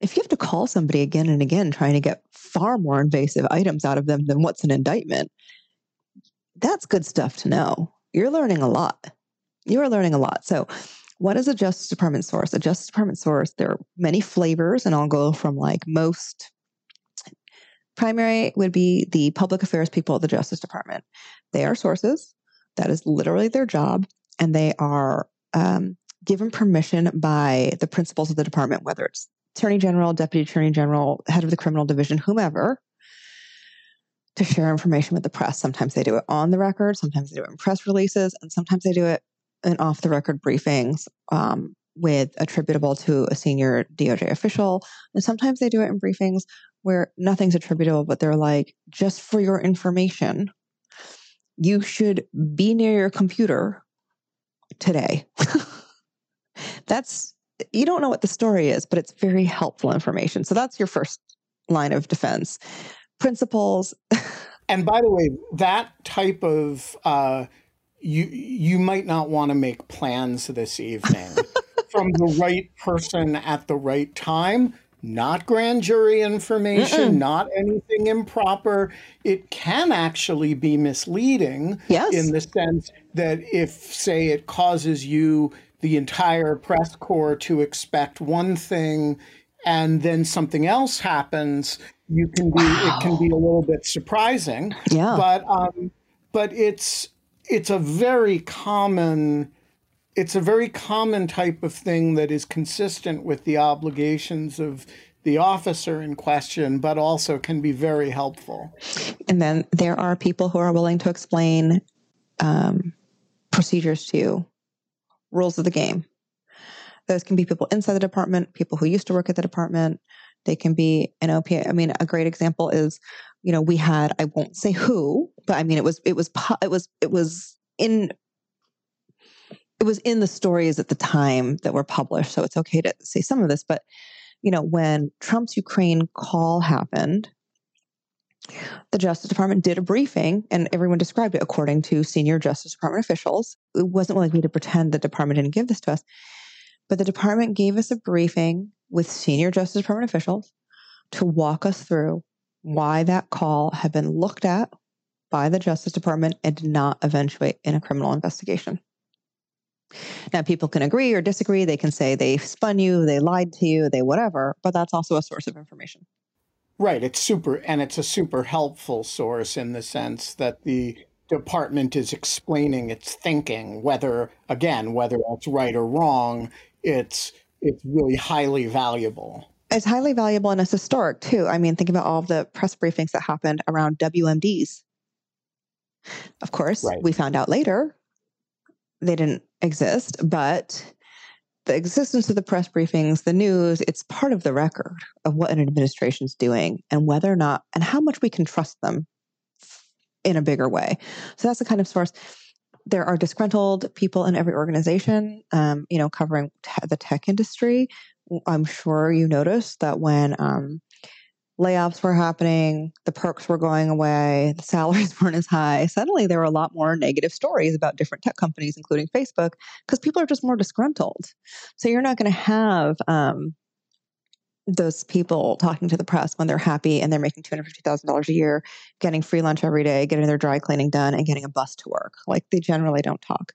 If you have to call somebody again and again trying to get far more invasive items out of them than what's an indictment, that's good stuff to know. You're learning a lot. You are learning a lot. So, what is a Justice Department source? A Justice Department source, there are many flavors, and I'll go from like most primary would be the public affairs people at the Justice Department. They are sources. That is literally their job. And they are um, given permission by the principals of the department, whether it's attorney general, deputy attorney general, head of the criminal division, whomever, to share information with the press. Sometimes they do it on the record, sometimes they do it in press releases, and sometimes they do it in off the record briefings um, with attributable to a senior DOJ official. And sometimes they do it in briefings where nothing's attributable, but they're like, just for your information, you should be near your computer today. that's you don't know what the story is, but it's very helpful information. So that's your first line of defense. Principles. and by the way, that type of uh, you you might not want to make plans this evening from the right person at the right time. Not grand jury information, Mm-mm. not anything improper. It can actually be misleading yes. in the sense that if, say, it causes you the entire press corps to expect one thing and then something else happens, you can be wow. it can be a little bit surprising. Yeah. But um, but it's it's a very common it's a very common type of thing that is consistent with the obligations of the officer in question, but also can be very helpful. And then there are people who are willing to explain um, procedures to you rules of the game. Those can be people inside the department, people who used to work at the department. They can be an OPA. I mean, a great example is, you know, we had, I won't say who, but I mean, it was, it was, it was, it was in, it was in the stories at the time that were published. So it's okay to say some of this, but, you know, when Trump's Ukraine call happened, the Justice Department did a briefing and everyone described it according to senior Justice Department officials. It wasn't like me to pretend the department didn't give this to us, but the department gave us a briefing with senior Justice Department officials to walk us through why that call had been looked at by the Justice Department and did not eventuate in a criminal investigation. Now, people can agree or disagree. They can say they spun you, they lied to you, they whatever, but that's also a source of information. Right. It's super, and it's a super helpful source in the sense that the department is explaining its thinking, whether, again, whether that's right or wrong, it's it's really highly valuable. It's highly valuable and it's historic too. I mean, think about all of the press briefings that happened around WMDs. Of course, right. we found out later they didn't exist, but the existence of the press briefings, the news, it's part of the record of what an administration's doing and whether or not and how much we can trust them in a bigger way. So that's the kind of source. There are disgruntled people in every organization, um, you know, covering te- the tech industry. I'm sure you noticed that when um, layoffs were happening, the perks were going away, the salaries weren't as high. Suddenly, there were a lot more negative stories about different tech companies, including Facebook, because people are just more disgruntled. So you're not going to have um, those people talking to the press when they're happy and they're making $250,000 a year, getting free lunch every day, getting their dry cleaning done, and getting a bus to work. Like they generally don't talk.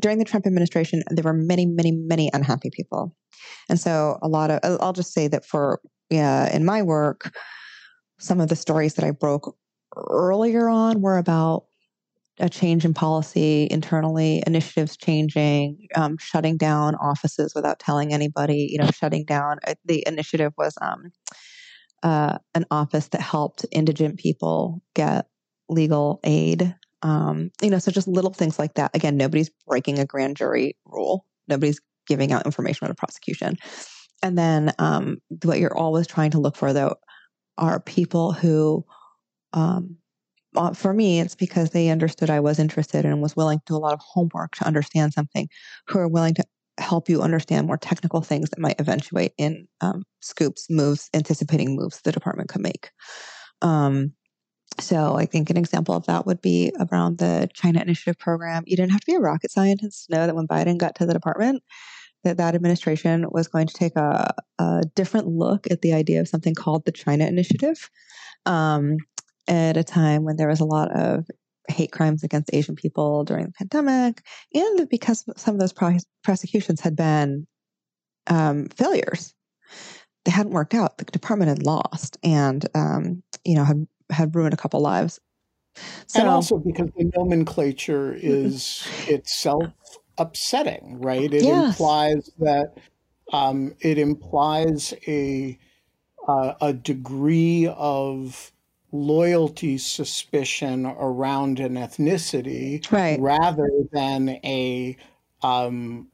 During the Trump administration, there were many, many, many unhappy people. And so a lot of, I'll just say that for, yeah, in my work, some of the stories that I broke earlier on were about a change in policy internally, initiatives changing, um, shutting down offices without telling anybody, you know, shutting down. Uh, the initiative was um, uh, an office that helped indigent people get legal aid. Um, you know, so just little things like that. Again, nobody's breaking a grand jury rule. Nobody's giving out information about a prosecution. And then um, what you're always trying to look for, though, are people who um, uh, for me, it's because they understood I was interested and was willing to do a lot of homework to understand something, who are willing to help you understand more technical things that might eventuate in um, scoops, moves, anticipating moves the department could make. Um, so I think an example of that would be around the China Initiative program. You didn't have to be a rocket scientist to know that when Biden got to the department, that that administration was going to take a, a different look at the idea of something called the China Initiative. Um, at a time when there was a lot of hate crimes against Asian people during the pandemic, and because some of those prosecutions had been um, failures. They hadn't worked out. The department had lost, and um, you know had had ruined a couple lives. So, and also because the nomenclature is itself upsetting, right? It yes. implies that um, it implies a uh, a degree of loyalty suspicion around an ethnicity right. rather than a um,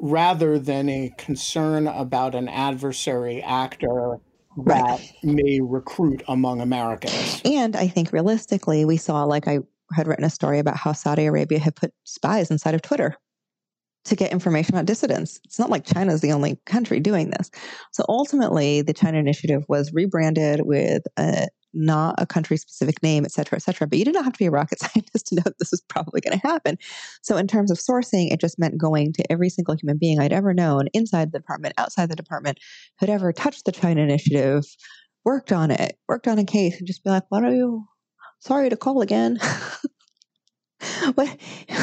rather than a concern about an adversary actor that right. may recruit among Americans. And I think realistically, we saw, like I had written a story about how Saudi Arabia had put spies inside of Twitter to get information about dissidents. It's not like China is the only country doing this. So ultimately, the China Initiative was rebranded with a not a country specific name, et cetera, et cetera. But you did not have to be a rocket scientist to know that this was probably going to happen. So, in terms of sourcing, it just meant going to every single human being I'd ever known inside the department, outside the department, who'd ever touched the China Initiative, worked on it, worked on a case, and just be like, what are you? Sorry to call again. what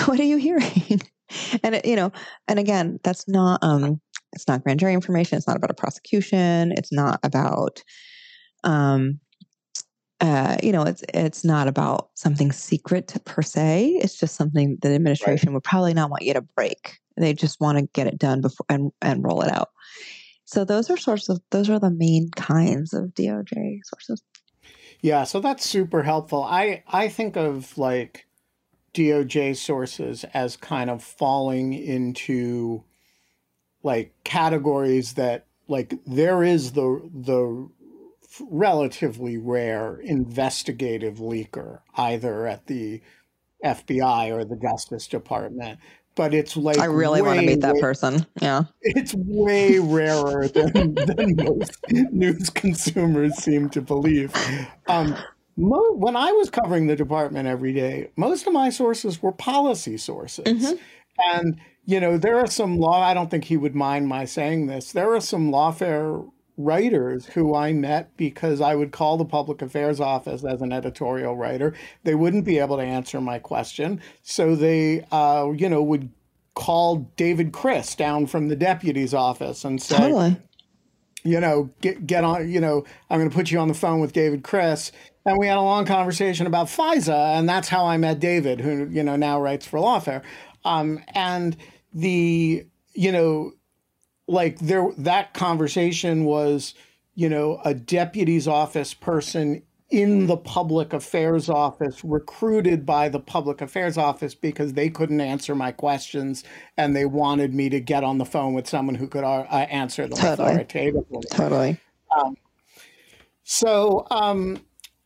what are you hearing? and it, you know, and again, that's not um it's not grand jury information, it's not about a prosecution, it's not about um uh, you know, it's it's not about something secret per se. It's just something the administration right. would probably not want you to break. They just want to get it done before and, and roll it out. So those are sorts of those are the main kinds of DOJ sources. Yeah, so that's super helpful. I I think of like DOJ sources as kind of falling into like categories that like there is the the relatively rare investigative leaker, either at the FBI or the Justice Department. But it's like I really way, want to meet that way, person. Yeah, it's way rarer than, than most news consumers seem to believe. Um, mo- when I was covering the department every day, most of my sources were policy sources, mm-hmm. and you know there are some law. I don't think he would mind my saying this. There are some lawfare writers who I met because I would call the public affairs office as an editorial writer. They wouldn't be able to answer my question. So they, uh, you know, would call David Kris down from the deputy's office and say, totally. you know, get, get on, you know, I'm going to put you on the phone with David Kris. And we had a long conversation about FISA. And that's how I met David, who, you know, now writes for Lawfare. Um, and the, you know, like there, that conversation was, you know, a deputy's office person in the public affairs office, recruited by the public affairs office because they couldn't answer my questions and they wanted me to get on the phone with someone who could uh, uh answer them totally. authoritatively. Totally. Um, so um,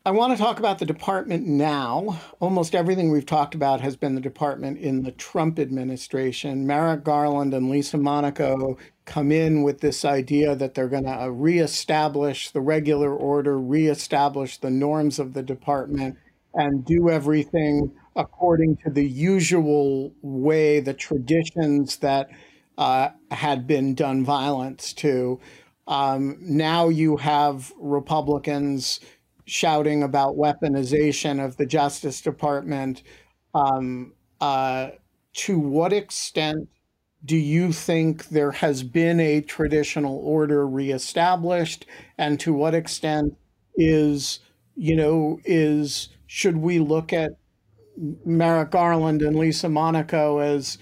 I want to talk about the department now. Almost everything we've talked about has been the department in the Trump administration. Merrick Garland and Lisa Monaco come in with this idea that they're going to uh, reestablish the regular order, reestablish the norms of the department, and do everything according to the usual way, the traditions that uh, had been done violence to. Um, now you have Republicans shouting about weaponization of the Justice Department. Um, uh, to what extent do you think there has been a traditional order reestablished and to what extent is you know is should we look at Merrick Garland and Lisa Monaco as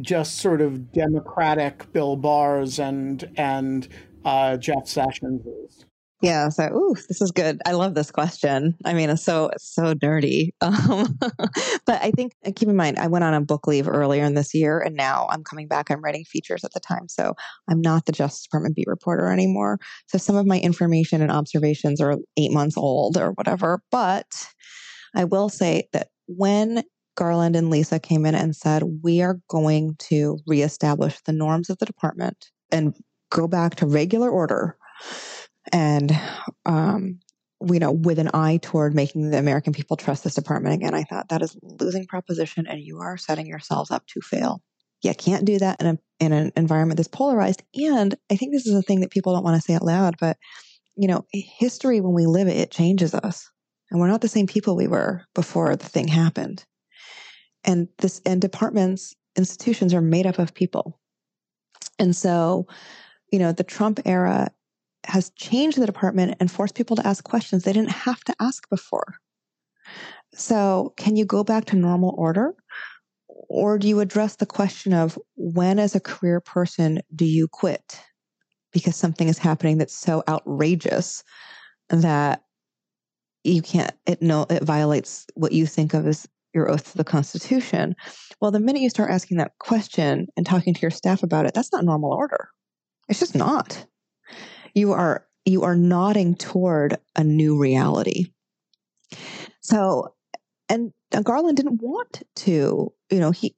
just sort of democratic Bill Barrs and and uh, Jeff Sessions? Yeah. So, ooh, this is good. I love this question. I mean, it's so, so nerdy. Um, but I think, keep in mind, I went on a book leave earlier in this year and now I'm coming back. I'm writing features at the time. So I'm not the Justice Department beat reporter anymore. So some of my information and observations are eight months old or whatever. But I will say that when Garland and Lisa came in and said, we are going to reestablish the norms of the department and go back to regular order and um, you know, with an eye toward making the American people trust this department again, I thought that is losing proposition, and you are setting yourselves up to fail. You can't do that in a in an environment that's polarized. And I think this is a thing that people don't want to say out loud, but you know, history when we live it, it changes us, and we're not the same people we were before the thing happened. And this and departments, institutions are made up of people, and so, you know, the Trump era has changed the department and forced people to ask questions they didn't have to ask before. So, can you go back to normal order? Or do you address the question of when, as a career person, do you quit because something is happening that's so outrageous that you can't, it, no, it violates what you think of as your oath to the Constitution? Well, the minute you start asking that question and talking to your staff about it, that's not normal order. It's just not you are you are nodding toward a new reality. So, and Garland didn't want to, you know, he,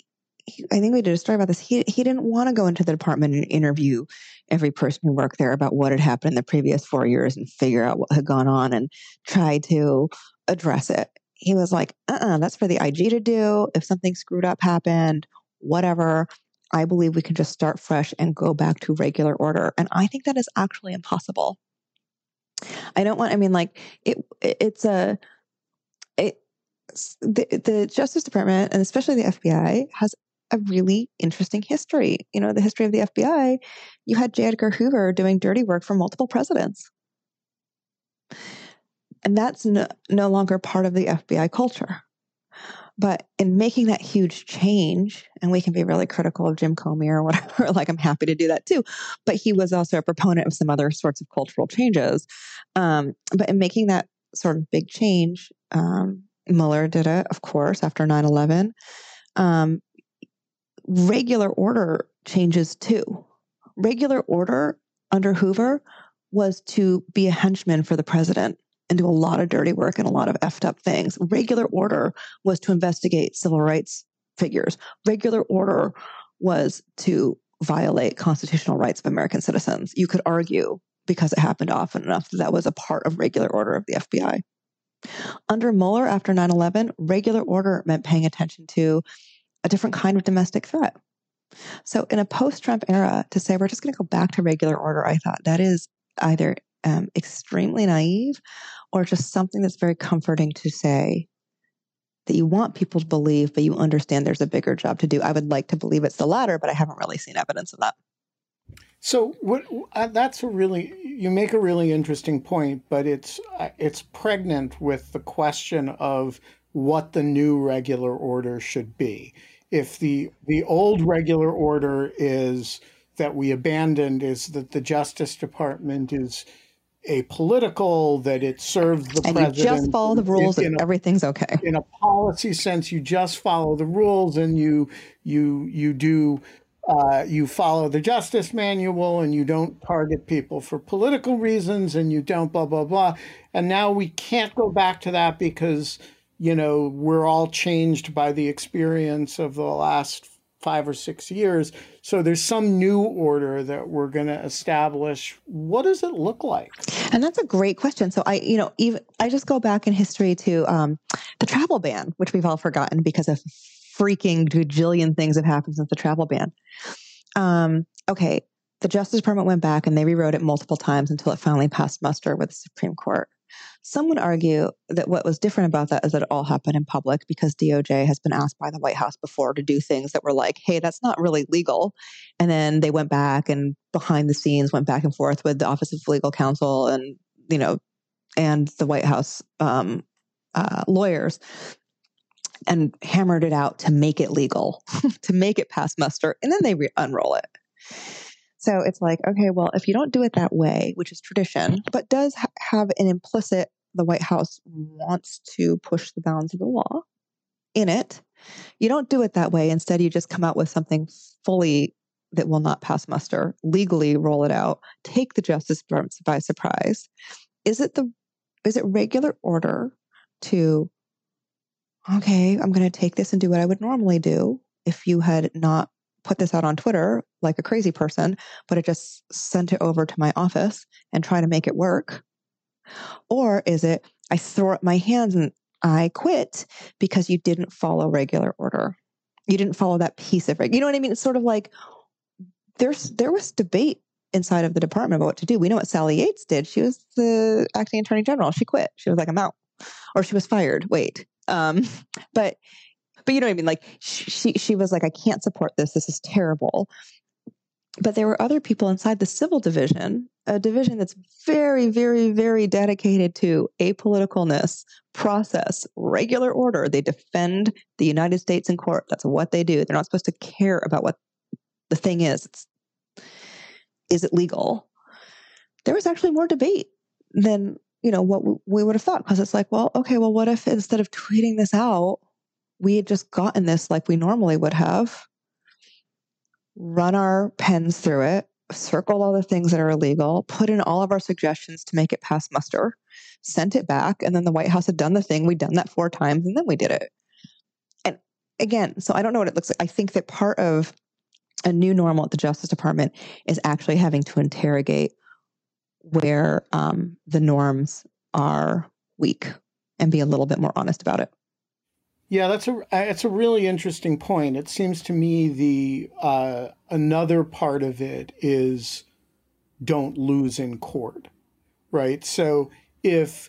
I think we did a story about this. He he didn't want to go into the department and interview every person who worked there about what had happened in the previous four years and figure out what had gone on and try to address it. He was like, uh uh-uh, uh that's for the IG to do. If something screwed up happened, whatever. I believe we can just start fresh and go back to regular order. And I think that is actually impossible. I don't want, I mean, like, it, it's a, it, the, the Justice Department and especially the FBI has a really interesting history. You know, the history of the FBI, you had J. Edgar Hoover doing dirty work for multiple presidents. And that's no, no longer part of the FBI culture. But in making that huge change, and we can be really critical of Jim Comey or whatever, like I'm happy to do that too. But he was also a proponent of some other sorts of cultural changes. Um, but in making that sort of big change, um, Mueller did it, of course, after 9 11. Um, regular order changes too. Regular order under Hoover was to be a henchman for the president and do a lot of dirty work and a lot of effed up things. Regular order was to investigate civil rights figures. Regular order was to violate constitutional rights of American citizens. You could argue because it happened often enough that that was a part of regular order of the FBI. Under Mueller after 9 11, regular order meant paying attention to a different kind of domestic threat. So, in a post Trump era, to say we're just going to go back to regular order, I thought that is either um, extremely naive or just something that's very comforting to say that you want people to believe, but you understand there's a bigger job to do. I would like to believe it's the latter, but I haven't really seen evidence of that. So what uh, that's a really you make a really interesting point, but it's uh, it's pregnant with the question of what the new regular order should be. If the the old regular order is that we abandoned is that the Justice Department is apolitical, that it serves the and president. you just follow the rules in, and a, everything's okay. in a policy sense, you just follow the rules and you you you do uh, you follow the justice manual and you don't target people for political reasons and you don't blah blah blah. And now we can't go back to that because you know we're all changed by the experience of the last five or six years. So there's some new order that we're going to establish. What does it look like? And that's a great question. So I, you know, even I just go back in history to um, the travel ban, which we've all forgotten because of freaking gajillion things have happened since the travel ban. Um, okay, the Justice Department went back and they rewrote it multiple times until it finally passed muster with the Supreme Court. Some would argue that what was different about that is that it all happened in public because DOJ has been asked by the White House before to do things that were like, hey, that's not really legal. And then they went back and behind the scenes went back and forth with the Office of Legal Counsel and, you know, and the White House um, uh, lawyers and hammered it out to make it legal, to make it pass muster. And then they re- unroll it. So it's like, okay, well, if you don't do it that way, which is tradition, but does ha- have an implicit, the White House wants to push the bounds of the law in it, you don't do it that way. Instead, you just come out with something fully that will not pass muster, legally roll it out, take the Justice Department by surprise. Is it the is it regular order to okay, I'm going to take this and do what I would normally do if you had not put this out on Twitter like a crazy person, but I just sent it over to my office and try to make it work? Or is it I throw up my hands and I quit because you didn't follow regular order? You didn't follow that piece of it. You know what I mean? It's sort of like there's there was debate inside of the department about what to do. We know what Sally Yates did. She was the acting attorney general. She quit. She was like, I'm out. Or she was fired. Wait. Um, but but you know what I mean? Like she she was like, I can't support this. This is terrible. But there were other people inside the civil division, a division that's very, very, very dedicated to apoliticalness, process, regular order. They defend the United States in court. That's what they do. They're not supposed to care about what the thing is. It's, is it legal? There was actually more debate than you know what we would have thought because it's like, well, okay, well, what if instead of tweeting this out, we had just gotten this like we normally would have, run our pens through it, circled all the things that are illegal, put in all of our suggestions to make it pass muster, sent it back, and then the White House had done the thing. We'd done that four times, and then we did it. And again, so I don't know what it looks like. I think that part of a new normal at the Justice Department is actually having to interrogate where um, the norms are weak and be a little bit more honest about it. Yeah, that's a it's a really interesting point. It seems to me the uh, another part of it is don't lose in court, right? So if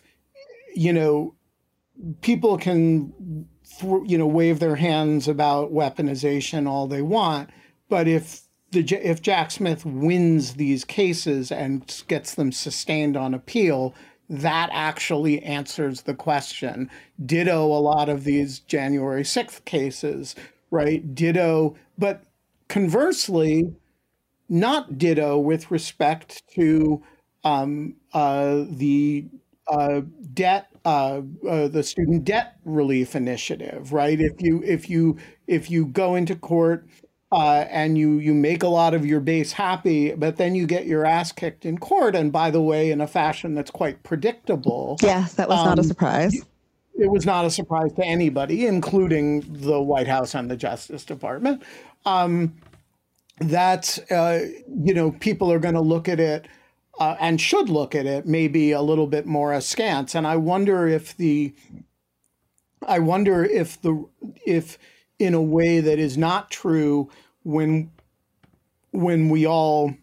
you know people can you know wave their hands about weaponization all they want, but if the if Jack Smith wins these cases and gets them sustained on appeal, that actually answers the question. Ditto a lot of these January 6th cases, right? Ditto, but conversely, not ditto with respect to um, uh, the uh, debt, uh, uh the student debt relief initiative, right? If you if you if you go into court uh, and you you make a lot of your base happy, but then you get your ass kicked in court, and by the way, in a fashion that's quite predictable. Yes, that was um, not a um, surprise. It was not a surprise to anybody, including the White House and the Justice Department. Um, that uh, you know, people are going to look at it uh, and should look at it maybe a little bit more askance. And I wonder if the, I wonder if the if in a way that is not true when when we all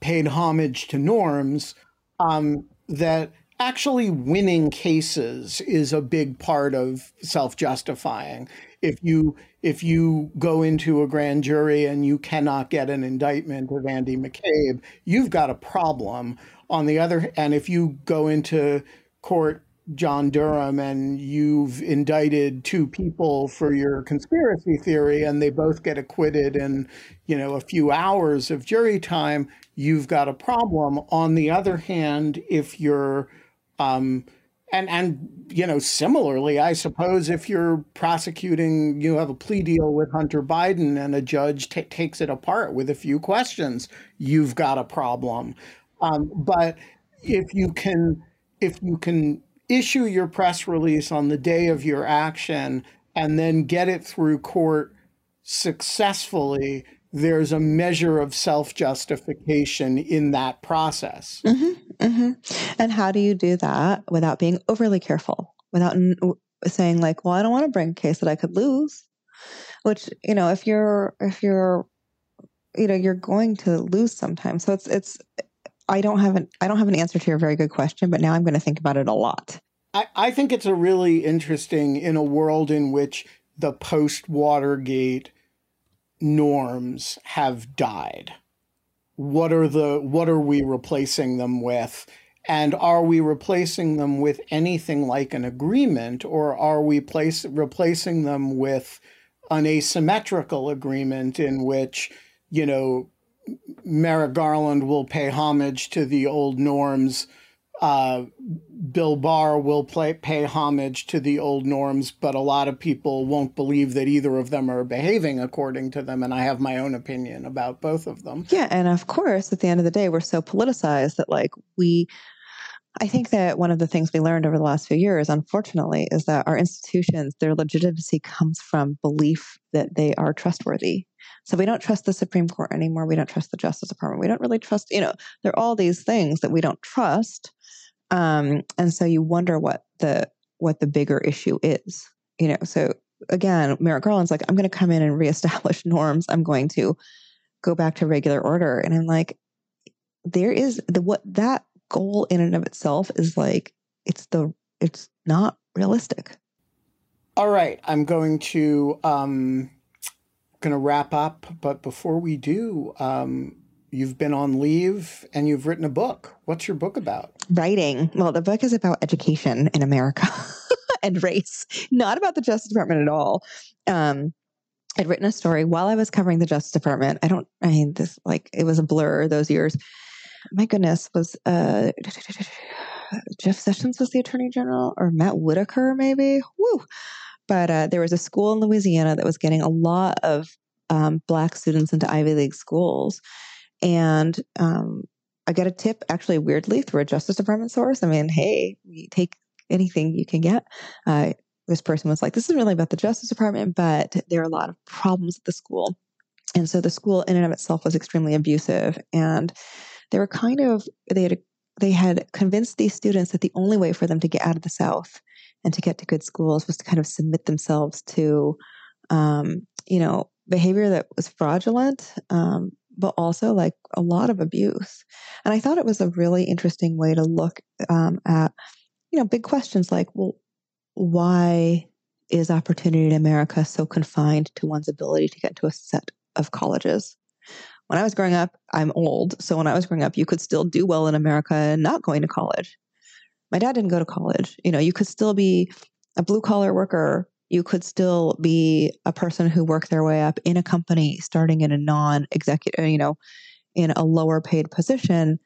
paid homage to norms um, that actually winning cases is a big part of self-justifying if you if you go into a grand jury and you cannot get an indictment of Andy McCabe, you've got a problem. On the other, and if you go into court John Durham and you've indicted two people for your conspiracy theory and they both get acquitted in, you know, a few hours of jury time, you've got a problem. On the other hand, if you're um, and and you know similarly i suppose if you're prosecuting you have a plea deal with hunter biden and a judge t- takes it apart with a few questions you've got a problem um, but if you can if you can issue your press release on the day of your action and then get it through court successfully, there's a measure of self justification in that process. Mm-hmm, mm-hmm. And how do you do that without being overly careful, without n- saying like, "Well, I don't want to bring a case that I could lose," which you know, if you're if you're you know you're going to lose sometimes. So it's it's I don't have an I don't have an answer to your very good question, but now I'm going to think about it a lot. I, I think it's a really interesting in a world in which the post Watergate norms have died. What are the what are we replacing them with? And are we replacing them with anything like an agreement, or are we place, replacing them with an asymmetrical agreement in which, you know, Merrick Garland will pay homage to the old norms. Uh, Bill Barr will play, pay homage to the old norms, but a lot of people won't believe that either of them are behaving according to them. And I have my own opinion about both of them. Yeah. And of course, at the end of the day, we're so politicized that, like, we, I think that one of the things we learned over the last few years, unfortunately, is that our institutions, their legitimacy comes from belief that they are trustworthy so we don't trust the Supreme Court anymore. We don't trust the Justice Department. We don't really trust, you know, there are all these things that we don't trust. Um, and so you wonder what the what the bigger issue is. You know, so again, Merrick Garland's like, I'm going to come in and reestablish norms. I'm going to go back to regular order. And I'm like, there is the what that goal in and of itself is like, it's the it's not realistic. All right, I'm going to um, going to wrap up, but before we do, um, you've been on leave and you've written a book. What's your book about? Writing. Well, the book is about education in America and race, not about the Justice Department at all. Um, I'd written a story while I was covering the Justice Department. I don't, I mean, this like it was a blur those years. My goodness, was uh, Jeff Sessions was the Attorney General or Matt Whitaker maybe? Woo! But uh, there was a school in Louisiana that was getting a lot of um, Black students into Ivy League schools. And um, I got a tip, actually, weirdly, through a Justice Department source. I mean, hey, you take anything you can get. Uh, this person was like, this is really about the Justice Department, but there are a lot of problems at the school. And so the school in and of itself was extremely abusive. And they were kind of, they had, they had convinced these students that the only way for them to get out of the South and to get to good schools was to kind of submit themselves to, um, you know, behavior that was fraudulent, um, but also like a lot of abuse. And I thought it was a really interesting way to look um, at, you know, big questions like, well, why is opportunity in America so confined to one's ability to get to a set of colleges? When I was growing up, I'm old. So when I was growing up, you could still do well in America and not going to college. My dad didn't go to college. You know, you could still be a blue collar worker. You could still be a person who worked their way up in a company, starting in a non executive, uh, you know, in a lower paid position.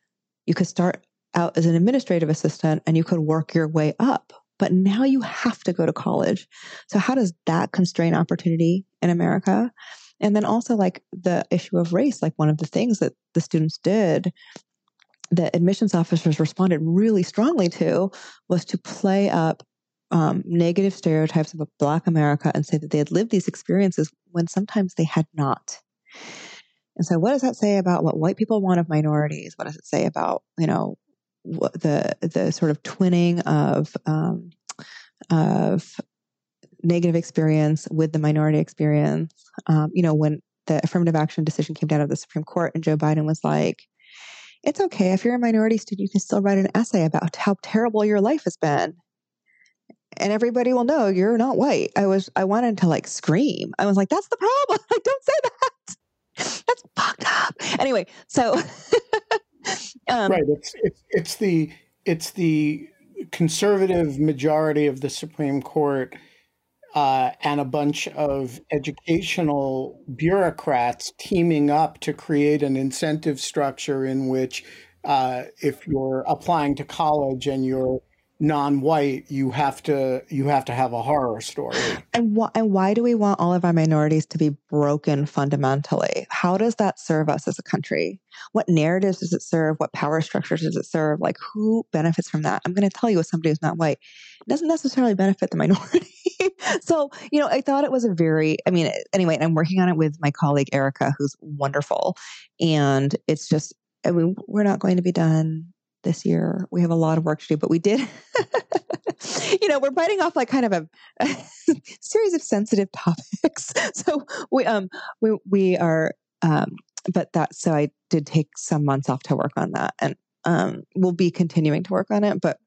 You could start out as an administrative assistant and you could work your way up. But now you have to go to college. So, how does that constrain opportunity in America? And then also, like the issue of race, like one of the things that the students did the admissions officers responded really strongly to was to play up um, negative stereotypes of a Black America and say that they had lived these experiences when sometimes they had not. And so, what does that say about what white people want of minorities? What does it say about you know the the sort of twinning of um, of negative experience with the minority experience? Um, you know, when the affirmative action decision came down of the Supreme Court, and Joe Biden was like, it's okay. If you're a minority student, you can still write an essay about how terrible your life has been. and everybody will know you're not white. I was, I wanted to like scream. I was like, that's the problem. Like, don't say that. That's fucked up. Anyway, so. um, right. It's, it's, it's the, it's the conservative majority of the Supreme Court uh, and a bunch of educational bureaucrats teaming up to create an incentive structure in which uh, if you're applying to college and you're non-white you have to you have to have a horror story. And why and why do we want all of our minorities to be broken fundamentally? How does that serve us as a country? What narratives does it serve? What power structures does it serve? Like who benefits from that? I'm going to tell you as somebody who's not white it doesn't necessarily benefit the minority so you know i thought it was a very i mean anyway i'm working on it with my colleague erica who's wonderful and it's just I mean, we're not going to be done this year. We have a lot of work to do, but we did, you know, we're biting off like kind of a, a series of sensitive topics. So we, um, we, we are, um, but that, so I did take some months off to work on that and, um, we'll be continuing to work on it, but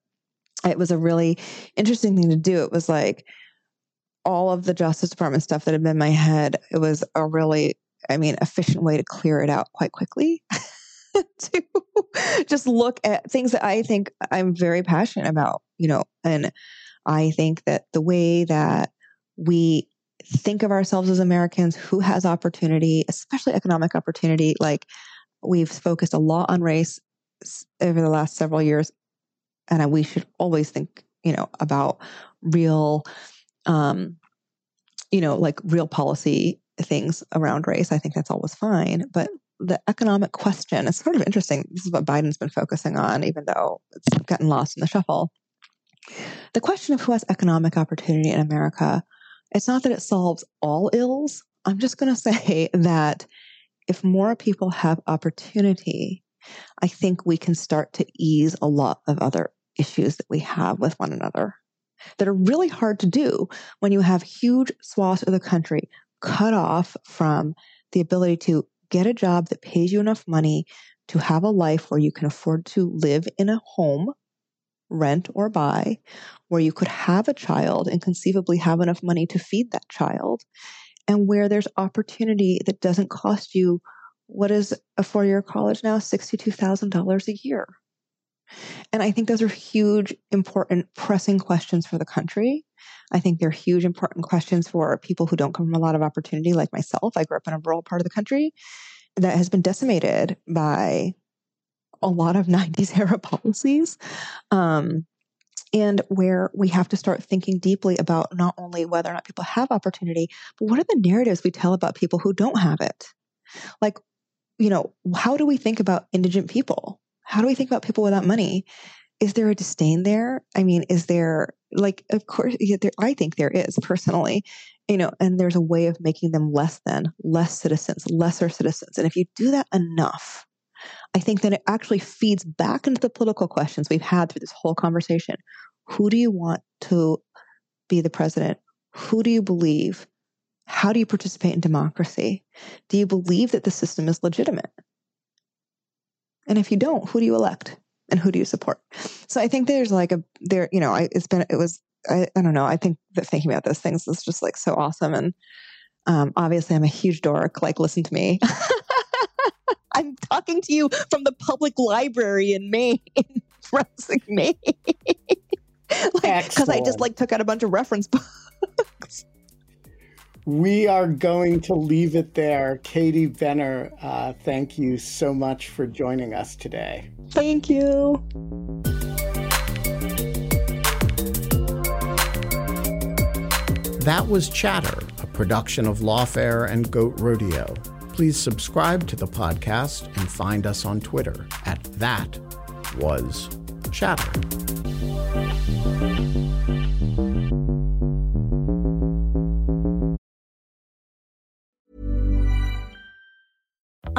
it was a really interesting thing to do. It was like all of the Justice Department stuff that had been in my head. It was a really, I mean, efficient way to clear it out quite quickly. to just look at things that I think I'm very passionate about, you know, and I think that the way that we think of ourselves as Americans who has opportunity, especially economic opportunity, like we've focused a lot on race over the last several years. And we should always think, you know, about real, um, you know, like real policy things around race. I think that's always fine. But the economic question is sort of interesting. This is what Biden's been focusing on, even though it's gotten lost in the shuffle. The question of who has economic opportunity in America, it's not that it solves all ills. I'm just going to say that if more people have opportunity, I think we can start to ease a lot of other issues that we have with one another that are really hard to do when you have huge swaths of the country cut off from the ability to get a job that pays you enough money to have a life where you can afford to live in a home, rent or buy, where you could have a child and conceivably have enough money to feed that child, and where there's opportunity that doesn't cost you what is a four year college now? $62,000 a year. And I think those are huge, important, pressing questions for the country. I think they're huge, important questions for people who don't come from a lot of opportunity, like myself. I grew up in a rural part of the country that has been decimated by a lot of 90s era policies. Um, and where we have to start thinking deeply about not only whether or not people have opportunity, but what are the narratives we tell about people who don't have it? Like, you know, how do we think about indigent people? How do we think about people without money? Is there a disdain there? I mean, is there like, of course, yeah, there, I think there is personally, you know, and there's a way of making them less than, less citizens, lesser citizens. And if you do that enough, I think that it actually feeds back into the political questions we've had through this whole conversation. Who do you want to be the president? Who do you believe? How do you participate in democracy? Do you believe that the system is legitimate? And if you don't, who do you elect? And who do you support? So I think there's like a there, you know, I, it's been it was I, I don't know. I think that thinking about those things is just like so awesome. And um, obviously, I'm a huge dork. Like, listen to me. I'm talking to you from the public library in Maine, Brunswick, Maine. Because I just like took out a bunch of reference books we are going to leave it there. Katie Benner, uh, thank you so much for joining us today. Thank you. That was Chatter, a production of Lawfare and Goat Rodeo. Please subscribe to the podcast and find us on Twitter at That Was Chatter.